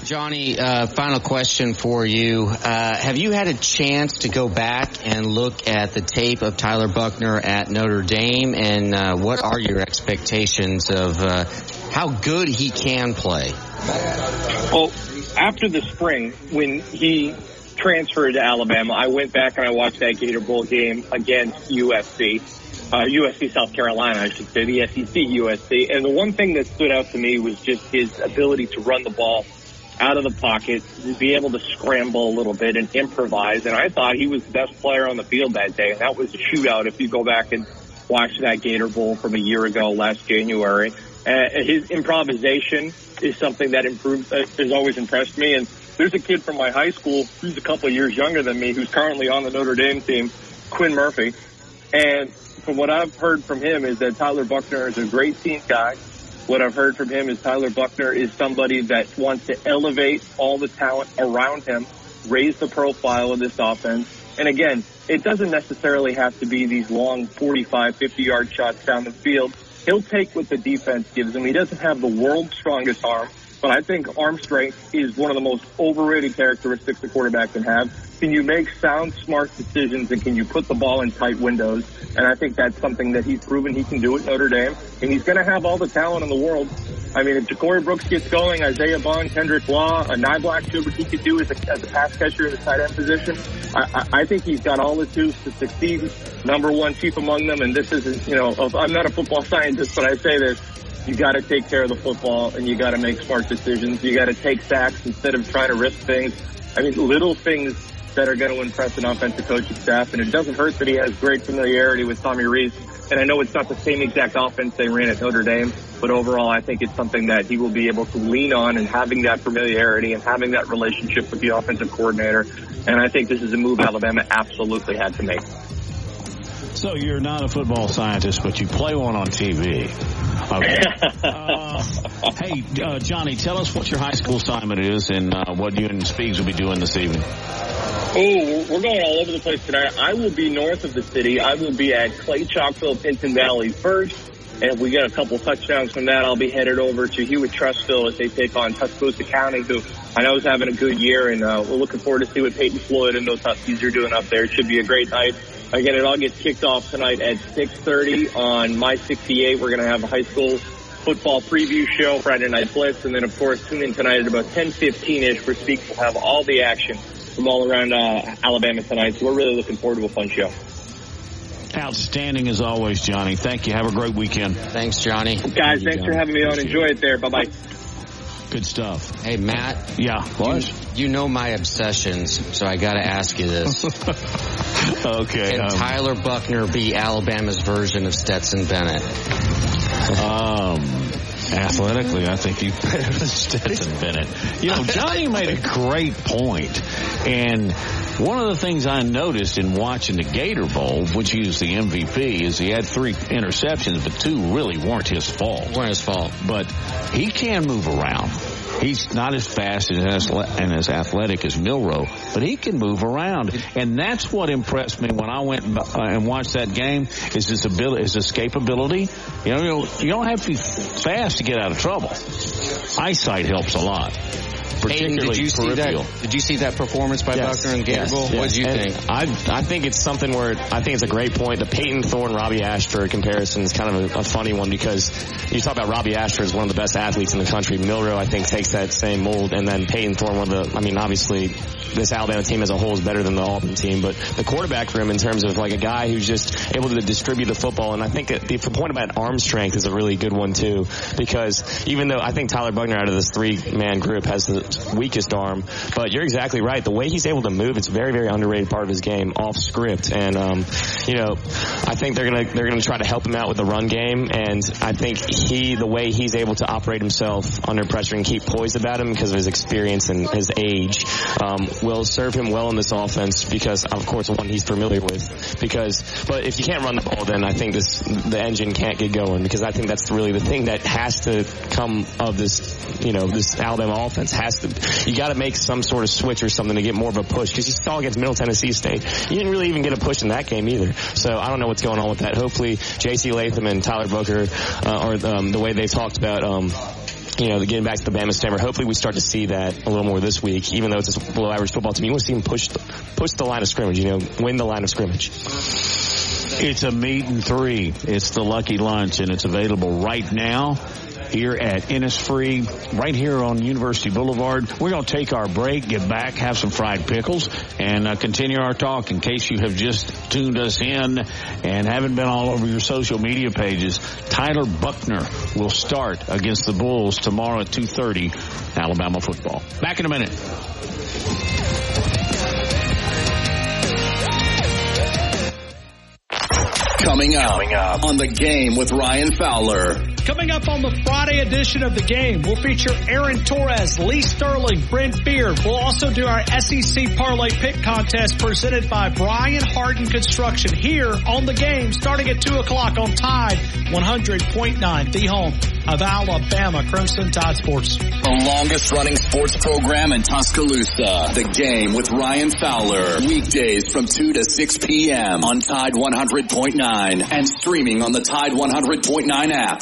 Johnny, uh, final question for you. Uh, have you had a chance to go back and look at the tape of Tyler Buchner at Notre Dame, and uh, what are your expectations of uh, how good he can play? Well, after the spring, when he transferred to Alabama, I went back and I watched that Gator Bowl game against USC. Uh, USC South Carolina, I should say, the SEC USC. And the one thing that stood out to me was just his ability to run the ball out of the pocket, be able to scramble a little bit and improvise. And I thought he was the best player on the field that day. And that was a shootout if you go back and watch that Gator Bowl from a year ago, last January. Uh, his improvisation is something that improved, uh, has always impressed me. And there's a kid from my high school who's a couple of years younger than me who's currently on the Notre Dame team, Quinn Murphy. And from what I've heard from him is that Tyler Buchner is a great team guy. What I've heard from him is Tyler Buchner is somebody that wants to elevate all the talent around him, raise the profile of this offense. And again, it doesn't necessarily have to be these long 45, 50 yard shots down the field. He'll take what the defense gives him. He doesn't have the world's strongest arm, but I think arm strength is one of the most overrated characteristics a quarterback can have. Can you make sound, smart decisions and can you put the ball in tight windows? And I think that's something that he's proven he can do at Notre Dame. And he's going to have all the talent in the world. I mean, if Ja'Corey Brooks gets going, Isaiah Bond, Kendrick Law, a Niblack showed what he could do as a, as a pass catcher in the tight end position. I, I, I think he's got all the tools to succeed. Number one chief among them. And this isn't, you know, I'm not a football scientist, but I say this you got to take care of the football and you got to make smart decisions. You got to take sacks instead of trying to risk things. I mean, little things that are going to impress an offensive coaching staff. And it doesn't hurt that he has great familiarity with Tommy Rees. And I know it's not the same exact offense they ran at Notre Dame, but overall, I think it's something that he will be able to lean on and having that familiarity and having that relationship with the offensive coordinator. And I think this is a move Alabama absolutely had to make. So you're not a football scientist, but you play one on TV. Okay. uh, hey, uh, Johnny, tell us what your high school assignment is and uh, what you and Speeds will be doing this evening. Oh, we're going all over the place tonight. I will be north of the city. I will be at Clay Chalkville, Pinson Valley first. And if we get a couple touchdowns from that, I'll be headed over to Hewitt Trussville as they take on Tuscaloosa County, who I know is having a good year. And uh, we're looking forward to see what Peyton Floyd and those Huskies are doing up there. It should be a great night. Again, it all gets kicked off tonight at 6.30 on My 68. We're going to have a high school football preview show, Friday Night Blitz, and then, of course, tune in tonight at about 10.15ish where Speaks will have all the action from all around uh, Alabama tonight. So we're really looking forward to a fun show. Outstanding as always, Johnny. Thank you. Have a great weekend. Thanks, Johnny. Guys, you, thanks Johnny. for having me on. Enjoy it there. Bye-bye. Good stuff. Hey, Matt. Yeah, what? You, you know my obsessions, so I got to ask you this. okay. Can um, Tyler Buchner be Alabama's version of Stetson Bennett? Um, athletically, I think he's better than Stetson Bennett. You know, Johnny made a great point, and one of the things I noticed in watching the Gator Bowl, which he was the MVP, is he had three interceptions, but two really weren't his fault. weren't his fault. But he can move around. He's not as fast and as, and as athletic as Milroe, but he can move around, and that's what impressed me when I went uh, and watched that game. Is his ability, his escapability. You know, you don't have to be fast to get out of trouble. Eyesight helps a lot. Particularly Hayden, did you see that? Did you see that performance by Yes. Buchner and Yes. Yes. What did you And think? I I think it's something where I think it's a great point. The Payton Thorne Robbie Ashford comparison is kind of a, a funny one because you talk about Robbie Ashford as one of the best athletes in the country. Milroe I think takes that same mold, and then Payton Thorne one of the. I mean, obviously this Alabama team as a whole is better than the Auburn team, but the quarterback room in terms of like a guy who's just able to distribute the football, and I think the point about arm strength is a really good one too because even though I think Tyler Buchner out of this three man group has the weakest arm, but you're exactly right. The way he's able to move, it's a very, very underrated part of his game off script. And, um, you know, I think they're going to, they're going to try to help him out with the run game. And I think he, the way he's able to operate himself under pressure and keep poised about him because of his experience and his age, um, will serve him well in this offense because, of course, one he's familiar with. Because, but if you can't run the ball, then I think this, the engine can't get going because I think that's really the thing that has to come of this, you know, this Alabama offense has to, you got to make some sort of switch or something to get more of a push because you saw against Middle Tennessee State. You didn't really even get a push in that game either. So I don't know what's going on with that. Hopefully J.C. Latham and Tyler Booker, uh, or um, the way they talked about, um, you know, getting back to the Bama Stammer. Hopefully, we start to see that a little more this week. Even though it's a below average football team, you want to see them push the, push the line of scrimmage. You know, win the line of scrimmage. It's a meat and three. It's the Lucky Lunch, and it's available right now here at Innisfree, right here on University Boulevard. We're going to take our break, get back, have some fried pickles, and uh, continue our talk. In case you have just tuned us in and haven't been all over your social media pages, Tyler Buchner will start against the Bulls tomorrow at 2.30, Alabama football. Back in a minute. Coming up, on the game with Ryan Fowler. Coming up on the Friday edition of the game, we'll feature Aaron Torres, Lee Sterling, Brent Beard. We'll also do our SEC Parlay Pick Contest presented by Brian Harden Construction here on the game starting at 2 o'clock on Tide 100.9, the home of Alabama Crimson Tide Sports. The longest running sports program in Tuscaloosa. The game with Ryan Fowler. Weekdays from 2 to 6 p.m. on Tide 100.9 and streaming on the Tide 100.9 app.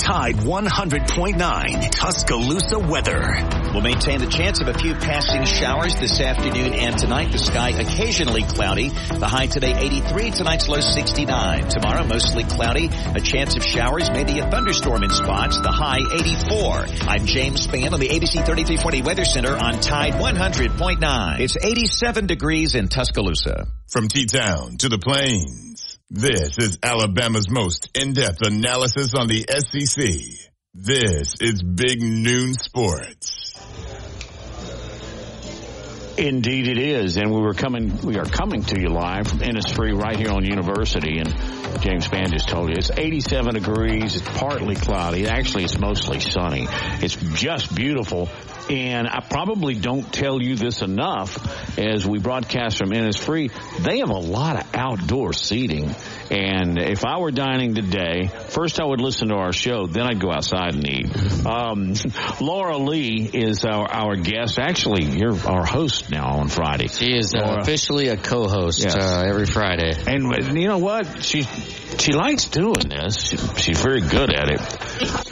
Tide 100.9 Tuscaloosa weather. We'll maintain the chance of a few passing showers this afternoon and tonight. The sky occasionally cloudy. The high today 83, tonight's low 69. Tomorrow mostly cloudy. A chance of showers, maybe a thunderstorm in spots. The high 84. I'm James Spann on the ABC 3340 Weather Center on Tide 100.9. It's 87 degrees in Tuscaloosa. From T-Town to the Plains, this is Alabama's most in-depth analysis on the SEC. This is Big Noon Sports. Indeed it is. And we were coming, we are coming to you live from Innisfree right here on University. And James Spann just told you it's 87 degrees. It's partly cloudy. Actually, it's mostly sunny. It's just beautiful. And I probably don't tell you this enough as we broadcast from Innisfree. They have a lot of outdoor seating. And if I were dining today, first I would listen to our show, then I'd go outside and eat. Um, Laura Lee is our, our guest. Actually, you're our host now on Friday. She is uh, officially a co-host Yes. uh, every Friday. And you know what? She she likes doing this. She, she's very good at it.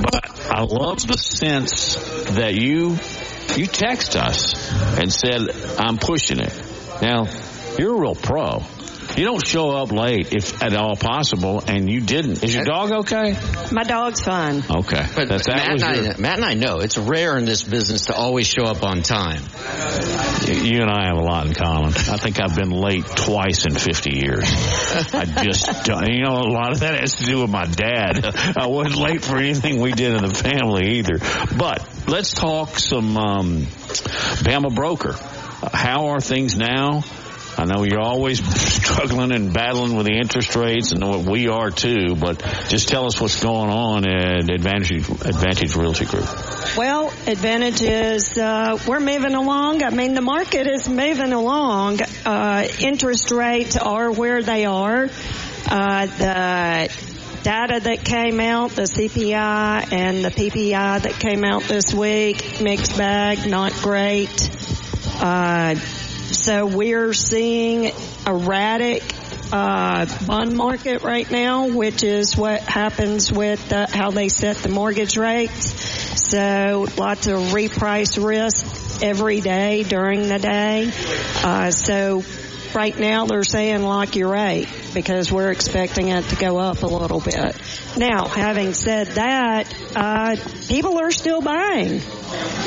But I love the sense that you you text us and said I'm pushing it. Now you're a real pro. You don't show up late if at all possible, and you didn't. Is your dog okay? My dog's fine. Okay, But That's, that Matt, was and your- I, Matt and I know it's rare in this business to always show up on time. You and I have a lot in common. I think I've been late twice in 50 years. I just, don't- you know, a lot of that has to do with my dad. I wasn't late for anything we did in the family either. But let's talk some um, Bama Broker. How are things now? I know you're always struggling and battling with the interest rates, and what we are too. But just tell us what's going on at Advantage Advantage Realty Group. Well, advantage is uh, we're moving along. I mean, the market is moving along. Uh, interest rates are where they are. Uh, the data that came out, the CPI and the PPI that came out this week, mixed bag, not great. Uh, so we're seeing erratic uh, bond market right now, which is what happens with uh, how they set the mortgage rates. So lots of reprice risk every day during the day. Uh, so right now they're saying lock your rate because we're expecting it to go up a little bit. Now, having said that, uh, people are still buying.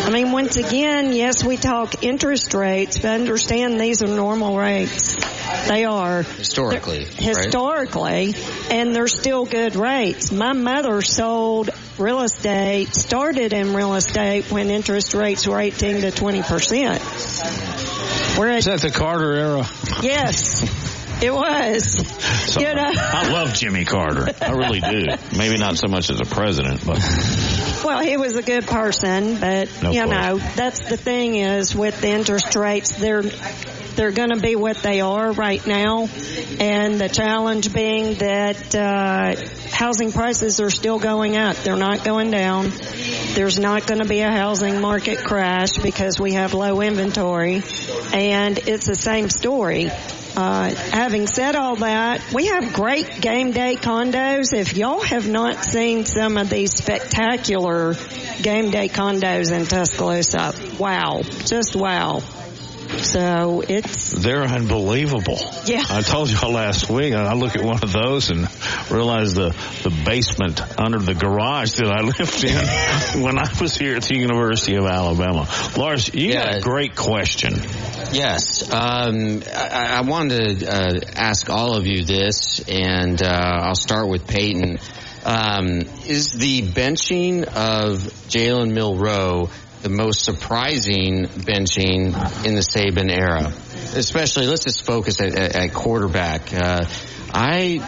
I mean, once again, yes, we talk interest rates, but understand these are normal rates. They are. Historically. Historically, and they're still good rates. My mother sold real estate, started in real estate when interest rates were 18 to 20 percent. Is that the Carter era? Yes, it was. you know. I love Jimmy Carter. I really do. Maybe not so much as a president, but Well, he was a good person, but No you question. know, that's the thing is with the interest rates, they're they're going to be what they are right now, and the challenge being that uh, housing prices are still going up. They're not going down. There's not going to be a housing market crash because we have low inventory, and it's the same story. Uh, having said all that, we have great game day condos. If y'all have not seen some of these spectacular game day condos in Tuscaloosa, wow, just wow. So it's they're unbelievable. Yeah. I told y'all last week. I look at one of those and realize the the basement under the garage that I lived in when I was here at the University of Alabama. Lars, you got a great question. Yes. Um, I, I wanted to uh, ask all of you this, and uh, I'll start with Peyton. Um, is the benching of Jalen Milroe the most surprising benching in the Saban era? Especially, let's just focus at, at, quarterback. Uh, I,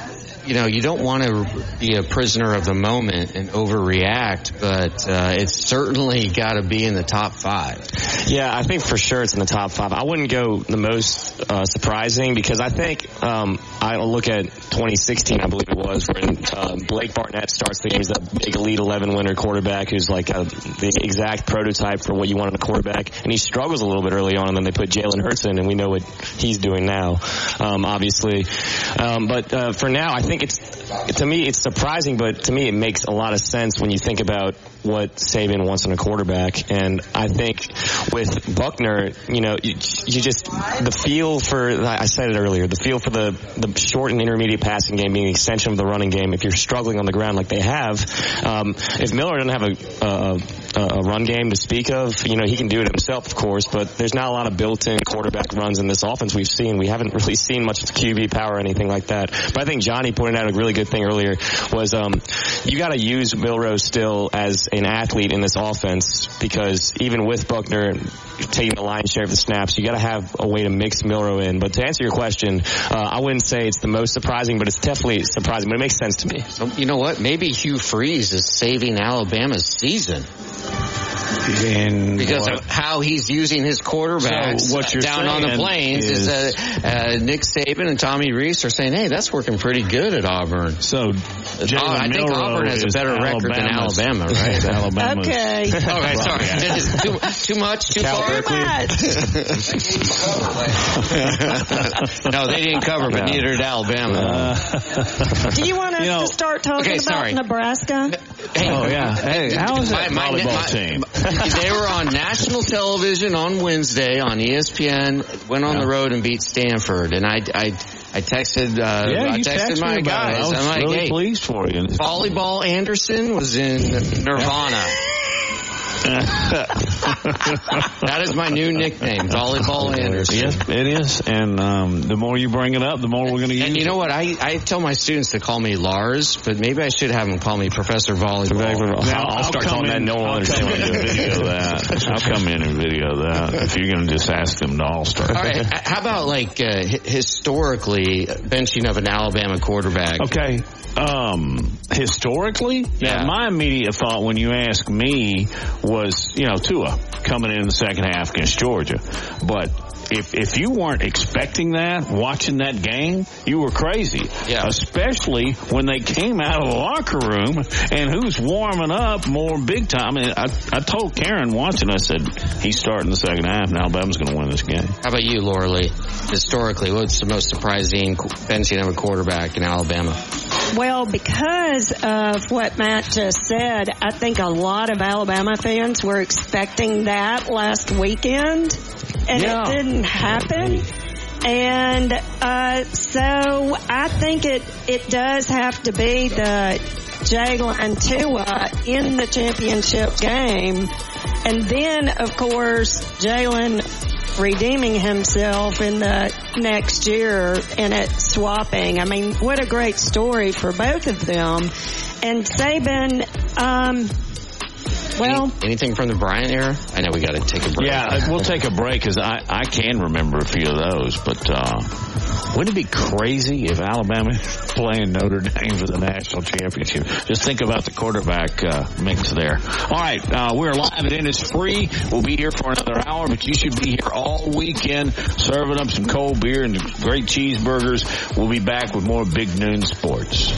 you know, you don't want to be a prisoner of the moment and overreact, but uh, it's certainly got to be in the top five. Yeah, I think for sure it's in the top five. I wouldn't go the most uh, surprising because I think um, I'll look at 2016, I believe it was, when uh, Blake Barnett starts the game. He's big Elite 11 winner quarterback who's like a, the exact prototype for what you want in a quarterback. And he struggles a little bit early on, and then they put Jalen Hurts in, and we know what he's doing now, um, obviously. Um, but uh, for now, I think it's to me it's surprising, but to me it makes a lot of sense when you think about what Saban wants in a quarterback. And I think with Buchner, you know, you, you just the feel for I said it earlier, the feel for the the short and intermediate passing game being an extension of the running game. If you're struggling on the ground like they have, um, if Milroe doesn't have a, a a run game to speak of, you know, he can do it himself, of course. But there's not a lot of built-in quarterback runs in this offense we've seen. We haven't really seen much QB power or anything like that. But I think Johnny pointed out a really good thing earlier was um, you got to use Milrose still as an athlete in this offense because even with Buchner taking the lion's share of the snaps, you got to have a way to mix Milroe in. But to answer your question, uh, I wouldn't say it's the most surprising, but it's definitely surprising. But it makes sense to me. You know what? Maybe Hugh Freeze is saving Alabama's season. And because what- of how he's using his quarterbacks So what you're down on the plains uh, is, is- that uh, Nick Saban and Tommy Rees are saying, "Hey, that's working pretty good at Auburn." So uh, I think Milroe Auburn has a is better record than Alabama, right? is Alabama's- Okay. All right. sorry. Too, too much, too Cal far. no, they didn't cover, but neither did Alabama. Uh, Do you want us to start talking okay, about sorry. Nebraska? Oh yeah. Hey, how is that My- my- volleyball my- team? They were on national television on Wednesday on ESPN. Went on the road and beat Stanford, and I I, I texted uh, Yeah, I texted texted my guys. I was I'm like, really hey, pleased for you. volleyball Anderson was in Nirvana. that is my new nickname, volleyball Anderson. Yes, it is. And um, the more you bring it up, the more we're going to use And you know what? I, I tell my students to call me Lars, but maybe I should have them call me Professor Volleyball. Now, I'll come in- I'll come in and video that. I'll come in and video that. If you're going to just ask them to all start. All right. How about like uh, historically benching of an Alabama quarterback? Okay. Um, historically, Yeah. my immediate thought when you ask me was, you know, Tua coming in the second half against Georgia. But if if you weren't expecting that, watching that game, you were crazy. Yeah. Especially when they came out of the locker room and who's warming up more big time. And I, I told Karen watching, I said, he's starting the second half and Alabama's going to win this game. How about you, Laura Lee? Historically, what's the most surprising benching of a quarterback in Alabama? Well, because of what Matt just said, I think a lot of Alabama fans were expecting that last weekend, and Yeah. it didn't happen. And uh, so I think it it does have to be the Jalen Tua in the championship game, and then of course Jalen redeeming himself in the next year and it swapping. I mean, what a great story for both of them. And Saban, um, well, Anything from the Bryant era? I know we got to take a break. Yeah, we'll take a break because I, I can remember a few of those. But uh, wouldn't it be crazy if Alabama playing Notre Dame for the national championship? Just think about the quarterback uh, mix there. All right, uh, we're live at Innisfree. We'll be here for another hour, but you should be here all weekend serving up some cold beer and great cheeseburgers. We'll be back with more Big Noon Sports.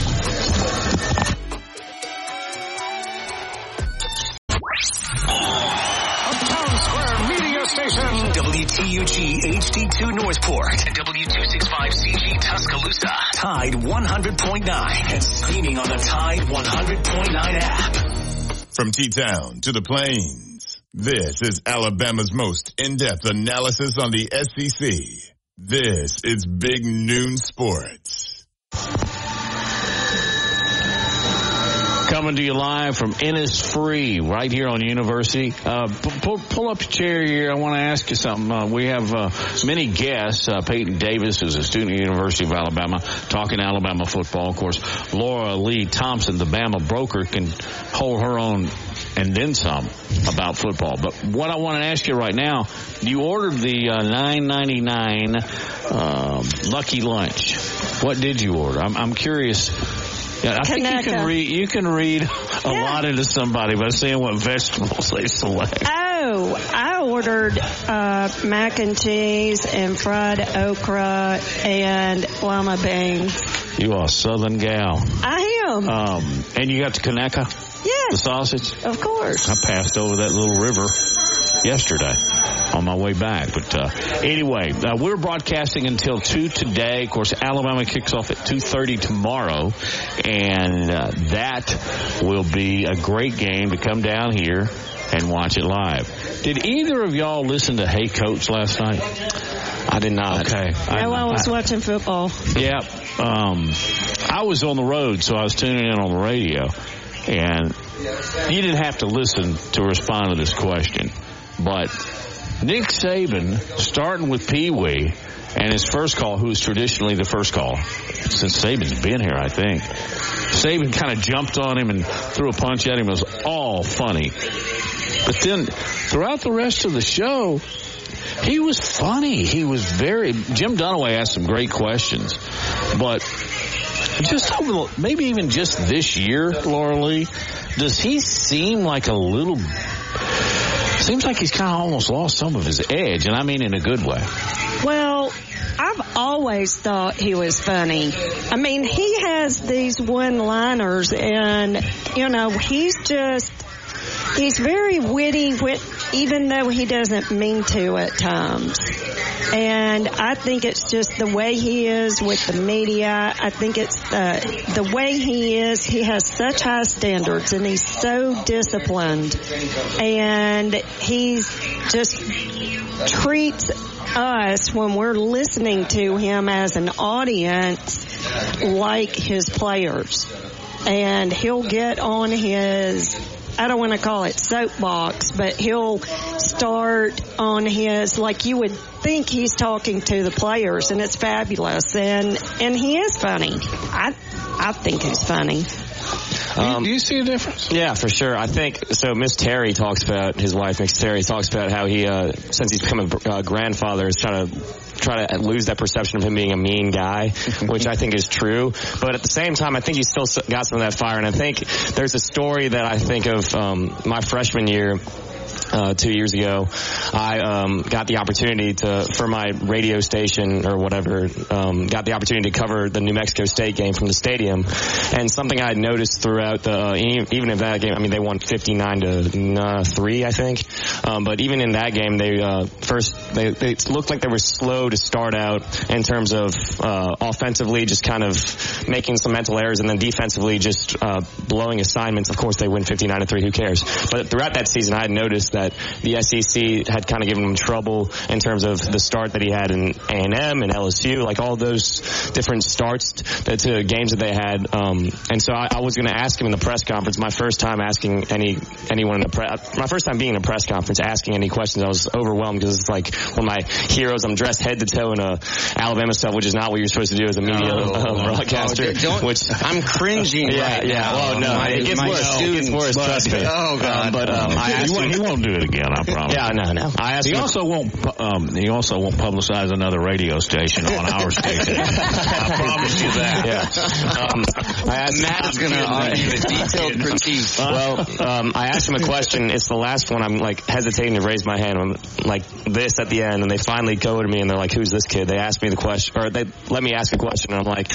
WGHD2 Northport and W265CG Tuscaloosa. Tide 100.9 and streaming on the Tide 100.9 app. From T-Town to the Plains, this is Alabama's most in-depth analysis on the SEC. This is Big Noon Sports. Coming to you live from Innisfree, right here on University. Uh, pull, pull up your chair here. I want to ask you something. Uh, we have uh, many guests. Uh, Peyton Davis, who's a student at the University of Alabama, talking Alabama football. Of course, Laura Lee Thompson, the Bama broker, can hold her own and then some about football. But what I want to ask you right now, you ordered the uh, nine ninety nine um, Lucky Lunch. What did you order? I'm, I'm curious. Yeah, I think you can read. You can read a lot into somebody by seeing what vegetables they select. oh, I ordered uh, mac and cheese and fried okra and lima beans. You are a Southern gal. I am. Um, and you got the Conecuh. Conecuh, the sausage. of course. I passed over that little river yesterday on my way back. But uh, anyway, uh, we're broadcasting until two today. Of course, Alabama kicks off at two thirty tomorrow, and uh, that will be a great game to come down here and watch it live. Did either of y'all listen to Hey Coach last night? I did not. Okay. No, I was watching football. Yeah. Um, I was on the road, so I was tuning in on the radio, and you didn't have to listen to respond to this question, but Nick Saban, starting with Pee Wee, and his first call, who's traditionally the first call since Saban's been here, I think. Saban kind of jumped on him and threw a punch at him. It was all funny. But then throughout the rest of the show, he was funny. He was very. Jim Dunaway asked some great questions, but just over maybe even just this year, Laura Lee, does he seem like a little? Seems like he's kind of almost lost some of his edge, and I mean in a good way. Well, I've always thought he was funny. I mean, he has these one-liners and, you know, he's just, he's very witty, wit, even though he doesn't mean to at times. And I think it's just the way he is with the media. I think it's the, the way he is. He has such high standards and he's so disciplined and he's just treats us when we're listening to him as an audience like his players. And he'll get on his, I don't want to call it soapbox, but he'll start on his, like you would think he's talking to the players and it's fabulous. And, and he is funny. I, I think he's funny. Um, do you see a difference? Yeah, for sure. I think so. Miss Terry talks about his wife, Miss Terry talks about how he, uh, since he's become a uh, grandfather, is trying to try to lose that perception of him being a mean guy, which I think is true. But at the same time, I think he's still got some of that fire. And I think there's a story that I think of um, my freshman year uh, two years ago, I um, got the opportunity to, for my radio station or whatever, um, got the opportunity to cover the New Mexico State game from the stadium. And something I had noticed throughout the, uh, even in that game, I mean, they won 59 to uh, 3, I think. Um, but even in that game, they uh, first, they, they looked like they were slow to start out in terms of uh, offensively, just kind of making some mental errors, and then defensively, just uh, blowing assignments. Of course, they win 59 to 3, who cares? But throughout that season, I had noticed that the SEC had kind of given him trouble in terms of the start that he had in A&M and LSU, like all those different starts to, to games that they had. Um, and so I, I was going to ask him in the press conference. My first time asking any anyone in the press, my first time being in a press conference, asking any questions, I was overwhelmed because it's like one of my heroes. I'm dressed head to toe in a Alabama stuff, which is not what you're supposed to do as a media Oh, uh, broadcaster. don't- which I'm cringing Yeah, right yeah. now. Well, no, My- it gets worse. It gets worse. but- Trust me. Oh, God. Um, but um, I he, asked won't, him- he won't do it again. I promise. Yeah, no, no. I asked he him- also won't. Um, he also won't publicize another radio station on our station. I promise you that. Yeah. Um, I asked Matt's gonna uh, give a detailed critique. Well, um, I asked him a question. It's the last one. I'm like hesitating to raise my hand. I'm like this at the end, and they finally go to me and they're like, "Who's this kid?" They asked me the question, or they let me ask a question. And I'm like,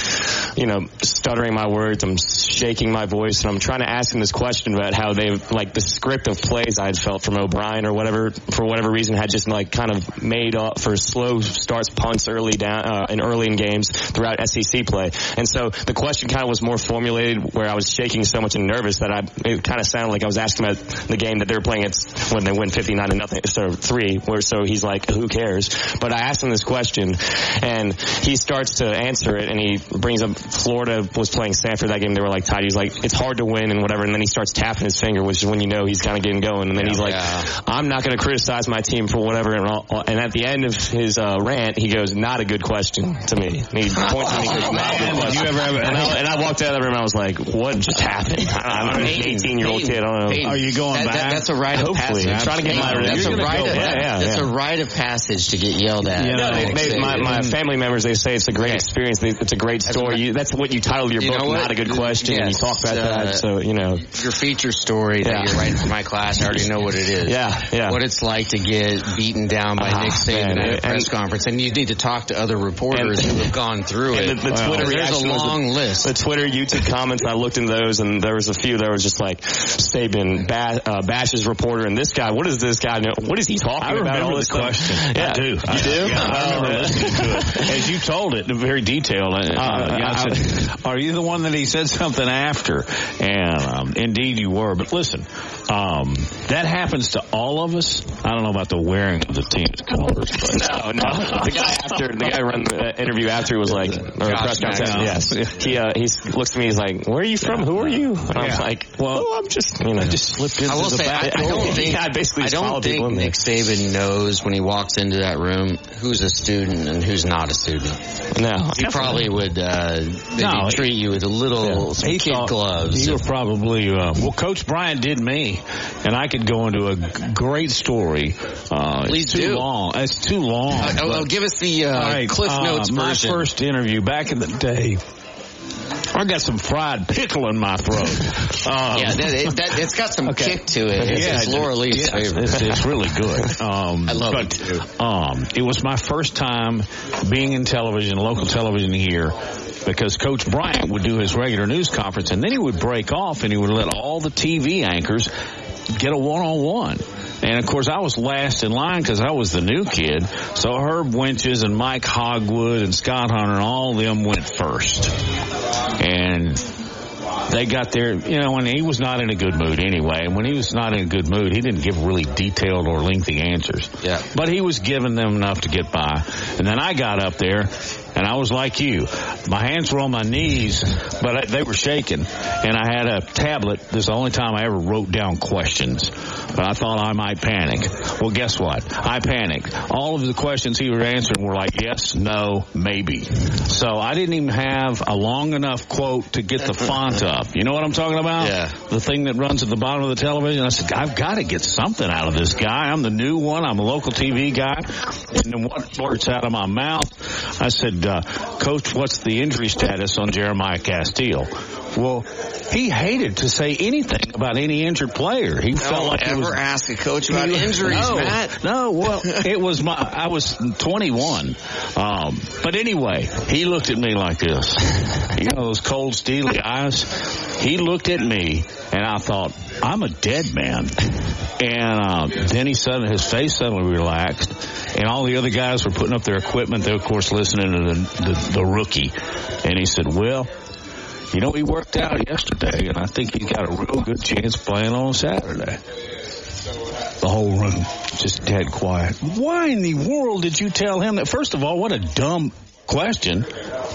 you know, stuttering my words. I'm shaking my voice, and I'm trying to ask him this question about how they like the script of plays I had felt from O'Brien or whatever for whatever reason had just like kind of made up for slow starts, punts early down uh, and early in games throughout SEC play. And so the question kind of was more formulated where I was shaking so much and nervous that I it kind of sounded like I was asking about the game that they were playing at when they win 59 to nothing, so three. Where so he's like, who cares? But I asked him this question, and he starts to answer it, and he brings up Florida was playing Stanford that game. They were like tied. He's like, it's hard to win and whatever. And then he starts tapping his finger, which is when you know he's kind of getting going. And then he's like, I'm not going to criticize my team for whatever. And, all, and at the end of his uh, rant, he goes, not a good question to me. And he points at me and goes, not a good question. Did ever and, I, and I walked out of the room. I was like, what just happened? I'm an 18 year old kid. I don't know. Peyton, that- that- that's a rite of Hopefully. passage. I'm trying to get my. That's a rite go- of yeah, yeah, that's yeah. a rite of passage to get yelled at. No, they, they, my, my family members, they say it's a great experience. They, it's a great story. You, that's what you titled your You book. Not a Good Question, and you talk about uh, that. So, you know. Your feature story Yeah. that you're writing for my class, I already know what it is. Yeah, yeah. What it's like to get beaten down by Ah, Nick Saban man, at a and- press conference, and you need to talk to other reporters And- who have gone through it. the, the Twitter There's reaction a was long list. The Twitter, YouTube comments, I looked in those, and there was a few that was just like Saban ba- uh, bashes reporter, and this guy. What does this guy know? What is he talking I about? All the this stuff? question. Yeah, I do. You I, do? Yeah, I Oh, remember man. listening to it. As you told it, in very detailed. Uh, Uh, I said, are you the one that he said something after? And um, indeed you were. But listen, um, that happens to all of us. I don't know about the wearing of the team's colors, but No, no. The guy after the guy run the interview after was like, or Josh press conference. Maddox. Yes, he uh, he looks at me. He's like, "Where are you from? Who are you?" And I was Yeah. like, "Well, I'm just you know, I just slipped into I will the say, I, back I door. don't think, Yeah, I basically I just don't followed people think in there. Nick Saban knows when he walks into that room who's a student and who's not a student. no." He probably would uh, maybe No, treat you with a little some He kid gloves. You were probably uh, well. Coach Bryant did me, and I could go into a g- great story. Uh, Please it's too do. long. It's too long. Uh, oh, oh, give us the uh, right, Cliff uh, Notes my first interview back in the day. I got some fried pickle in my throat. Um, yeah, that, it, that, it's got some Okay. kick to it. It's, Yeah, it's Laura Lee's favorite. It's, it's really good. Um, I love but, it too. Um, it was my first time being in television, local television here, because Coach Bryant would do his regular news conference, and then he would break off and he would let all the TV anchors get a one-on-one. And of course, I was last in line because I was the new kid. So Herb Winches and Mike Hogewood and Scott Hunter and all of them went first. And they got there, you know, and he was not in a good mood anyway. And when he was not in a good mood, he didn't give really detailed or lengthy answers. Yeah. But he was giving them enough to get by. And then I got up there and I was like you. My hands were on my knees, but they were shaking, and I had a tablet. This is the only time I ever wrote down questions. But I thought I might panic. Well, guess what? I panicked. All of the questions he was answering were like yes, no, maybe. So I didn't even have a long enough quote to get the font up. You know what I'm talking about? Yeah. The thing that runs at the bottom of the television. I said, I've got to get something out of this guy. I'm the new one. I'm a local TV guy. And then what blurts out of my mouth? I said, uh, Coach, what's the injury status on Jeremiah Castille? Well, he hated to say anything about any injured player. He felt like ever was, ask a coach about he- injuries, no, Matt. No, well, it was my. I was 21, um, but anyway, he looked at me like this. You know those cold, steely eyes. He looked at me, and I thought, I'm a dead man. And uh, then he suddenly, his face suddenly relaxed, and all the other guys were putting up their equipment. They, were, of course, listening to the, the, the rookie, and he said, "Well." You know, he worked out yesterday, and I think he's got a real good chance playing on Saturday. The whole room just dead quiet. Why in the world did you tell him that? First of all, what a dumb question,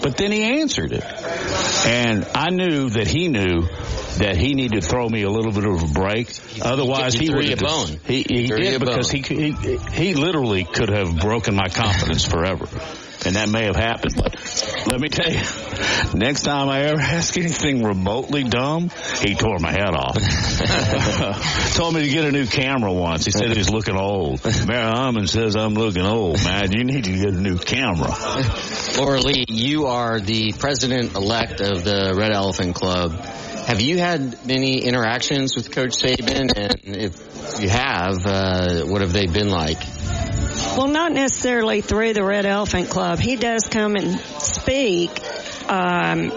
but then he answered it. And I knew that he knew that he needed to throw me a little bit of a break. Otherwise, he he, would have a bone. He, he you did because he, he he literally could have broken my confidence forever. And that may have happened, but let me tell you, next time I ever ask anything remotely dumb, he tore my head off. Told me to get a new camera once. He said he was looking old. Mary Harmon says I'm looking old, man. You need to get a new camera. Laura Lee, you are the president-elect of the Red Elephant Club. Have you had many interactions with Coach Saban? And if you have, uh, what have they been like? Well, not necessarily through the Red Elephant Club. He does come and speak, um,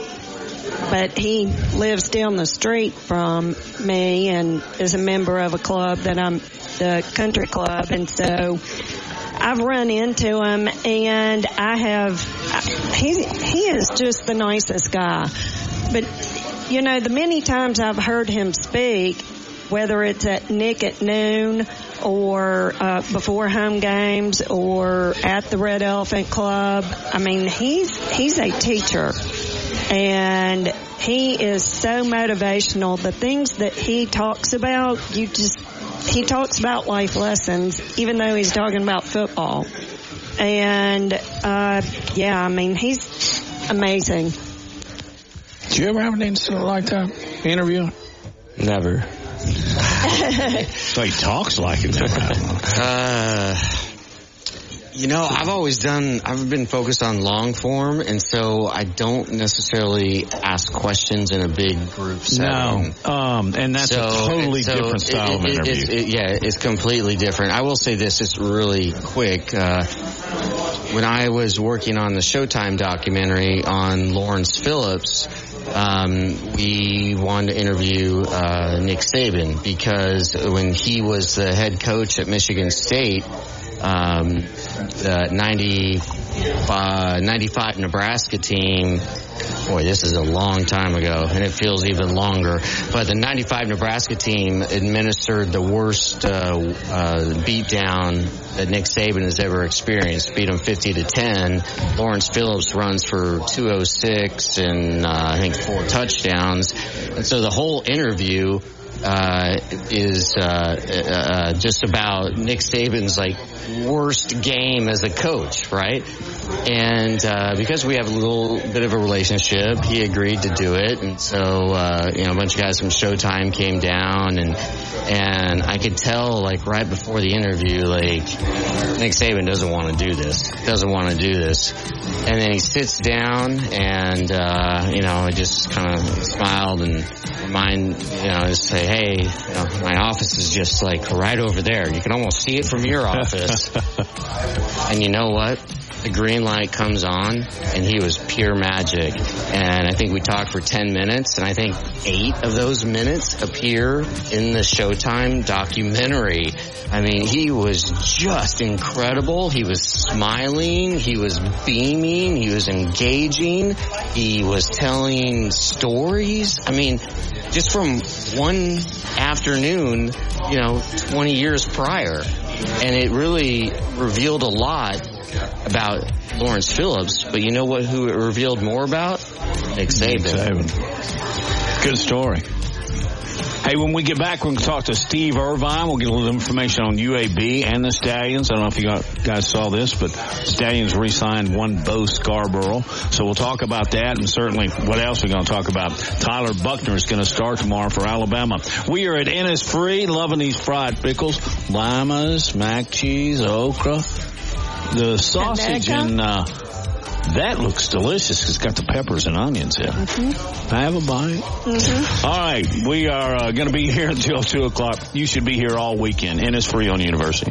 but he lives down the street from me and is a member of a club that I'm the country club, and so I've run into him, and I have. He he is just the nicest guy, but you know the many times I've heard him speak, whether it's at Nick at noon or uh, before home games or at the Red Elephant Club. I mean, he's he's a teacher, and he is so motivational. The things that he talks about, you just he talks about life lessons, even though he's talking about football. And uh, yeah, I mean, he's amazing. Did you ever have an incident like that? Interview? Never. So he talks like it. Uh, you know, I've always done, I've been focused on long form, and so I don't necessarily ask questions in a big group setting. No, um, and that's a totally so different style of it- it- interview. it- it- yeah, it's completely different. I will say this it's really quick. Uh, when I was working on the Showtime documentary on Lawrence Phillips, um, we wanted to interview uh, Nick Saban because when he was the head coach at Michigan State, um, the 90, uh, 95 Nebraska team, boy, this is a long time ago, and it feels even longer. But the 95 Nebraska team administered the worst uh, uh, beatdown that Nick Saban has ever experienced. Beat them 50 to 10. Lawrence Phillips runs for 206 and uh, I think four touchdowns. And so the whole interview uh, is uh, uh, just about Nick Saban's like worst game as a coach, right? And uh, because we have a little bit of a relationship, he agreed to do it, and so uh, you know a bunch of guys from Showtime came down, and and I could tell like right before the interview, like Nick Saban doesn't want to do this, doesn't want to do this, and then he sits down, and uh, you know I just kind of smiled and remind you know just say, hey, you know, my office is just like right over there. You can almost see it from your office. and you know what? The green light comes on, and he was pure magic. And I think we talked for 10 minutes, and I think eight of those minutes appear in the Showtime documentary. I mean, he was just incredible. He was smiling, he was beaming, he was engaging, he was telling stories. I mean, just from one afternoon, you know, 20 years prior. And it really revealed a lot about Lawrence Phillips, but you know what? Who it revealed more about? Nick Saban. Saban. Good story. Hey, when we get back, we're going to talk to Steve Irvine. We'll get a little information on UAB and the Stallions. I don't know if you guys saw this, but Stallions re-signed one Bo Scarborough. So we'll talk about that and certainly what else we're going to talk about. Tyler Buchner is going to start tomorrow for Alabama. We are at Innisfree, loving these fried pickles, limas, mac cheese, okra, the sausage and, uh, that looks delicious. It's got the peppers and onions in. Mm-hmm. I have a bite. Mm-hmm. All right, we are uh, going to be here until two o'clock. You should be here all weekend. Innisfree on University.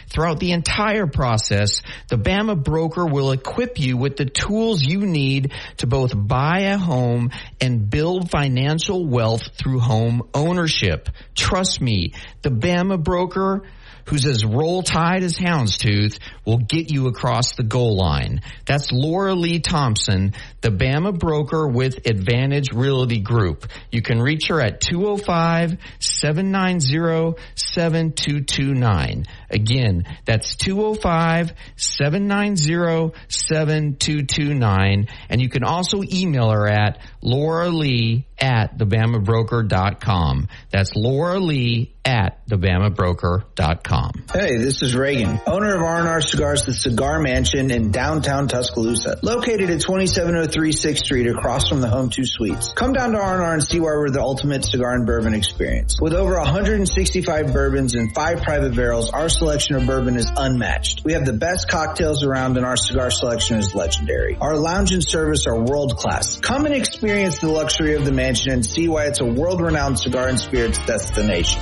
Throughout the entire process, the Bama broker will equip you with the tools you need to both buy a home and build financial wealth through home ownership. Trust me, the Bama broker who's as roll tide as houndstooth will get you across the goal line. That's Laura Lee Thompson, the Bama broker with Advantage Realty Group. You can reach her at 205-790-7229. Again, that's 205-790-7229. And you can also email her at Laura Lee at thebamabroker.com. That's Laura Lee at thebamabroker.com. Hey, this is Reagan, owner of R&R Cigars, the Cigar Mansion in downtown Tuscaloosa, located at 2703 6th Street across from the Home 2 Suites. Come down to R&R and see why we're the ultimate cigar and bourbon experience. With over 165 bourbons and five private barrels, our selection of bourbon is unmatched. We have the best cocktails around and our cigar selection is legendary. Our lounge and service are world class. Come and experience the luxury of the mansion and see why it's a world-renowned cigar and spirits destination.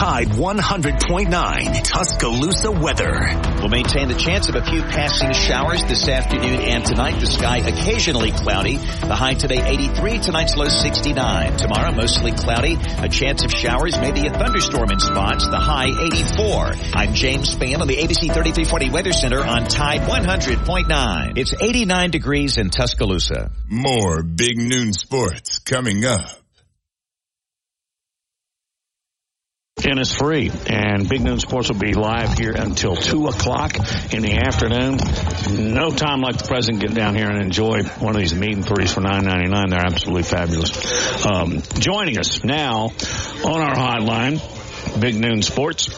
Tide 100.9 Tuscaloosa weather. We'll maintain the chance of a few passing showers this afternoon and tonight. The sky occasionally cloudy. The high today 83, tonight's low 69. Tomorrow mostly cloudy. A chance of showers, maybe a thunderstorm in spots. The high 84. I'm James Spann on the ABC 3340 Weather Center on Tide 100.9. It's 89 degrees in Tuscaloosa. More big noon sports coming up. Innisfree. And Big Noon Sports will be live here until 2 o'clock in the afternoon. No time like the present get down here and enjoy one of these meet and threes for $9.99. They're absolutely fabulous. Um, joining us now on our hotline, Big Noon Sports,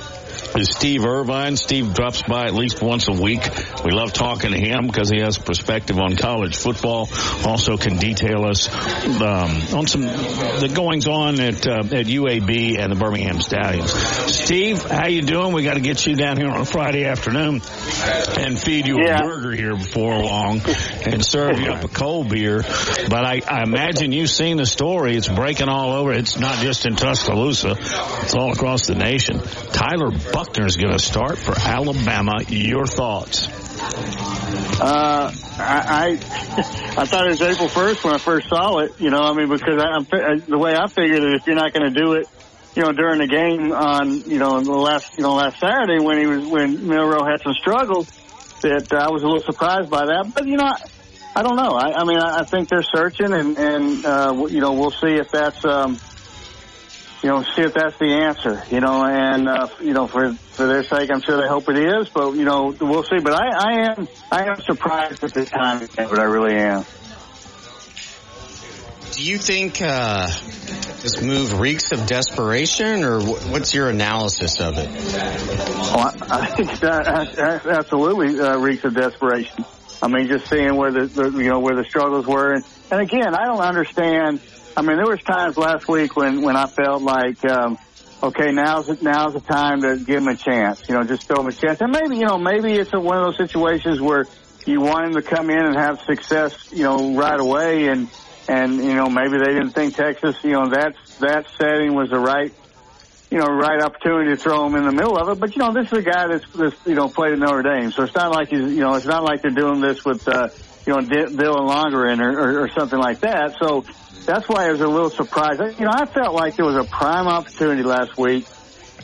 is Steve Irvine. Steve drops by at least once a week. We love talking to him because he has perspective on college football. Also can detail us um, on some the goings on at uh, at UAB and the Birmingham Stallions. Steve, how you doing? We got to get you down here on a Friday afternoon and feed you Yeah. a burger here before long and serve you up a cold beer. But I, I imagine you've seen the story. It's breaking all over. It's not just in Tuscaloosa. It's all across the nation. Tyler Buchner is going to start for Alabama. Your thoughts? Uh, I, I I thought it was April first when I first saw it. You know, I mean, because I, I'm the way I figured it, if you're not going to do it, you know, during the game on, you know, the last, you know, last Saturday when he was when Milroe had some struggles, that I was a little surprised by that. But you know, I, I don't know. I, I mean, I, I think they're searching, and and uh, you know, we'll see if that's. um you know, see if that's the answer, you know, and, uh, you know, for, for their sake, I'm sure they hope it is, but, you know, we'll see. But I, I am, I am surprised at the time, but I really am. Do you think uh, this move reeks of desperation, or wh- what's your analysis of it? Oh, I, I think that, that absolutely uh, reeks of desperation. I mean, just seeing where the, the you know where the struggles were, and, and again, I don't understand. I mean, there was times last week when when I felt like, um, okay, now's now's the time to give him a chance. You know, just throw him a chance, and maybe you know maybe it's a, one of those situations where you want him to come in and have success, you know, right away, and and you know maybe they didn't think Texas, you know, that that setting was the right you know, right opportunity to throw him in the middle of it. But you know, this is a guy that's, that's you know played at Notre Dame, so it's not like he's you know it's not like they're doing this with uh, you know D- Dylan Lonergan or, or, or something like that. So that's why I was a little surprised. You know, I felt like there was a prime opportunity last week.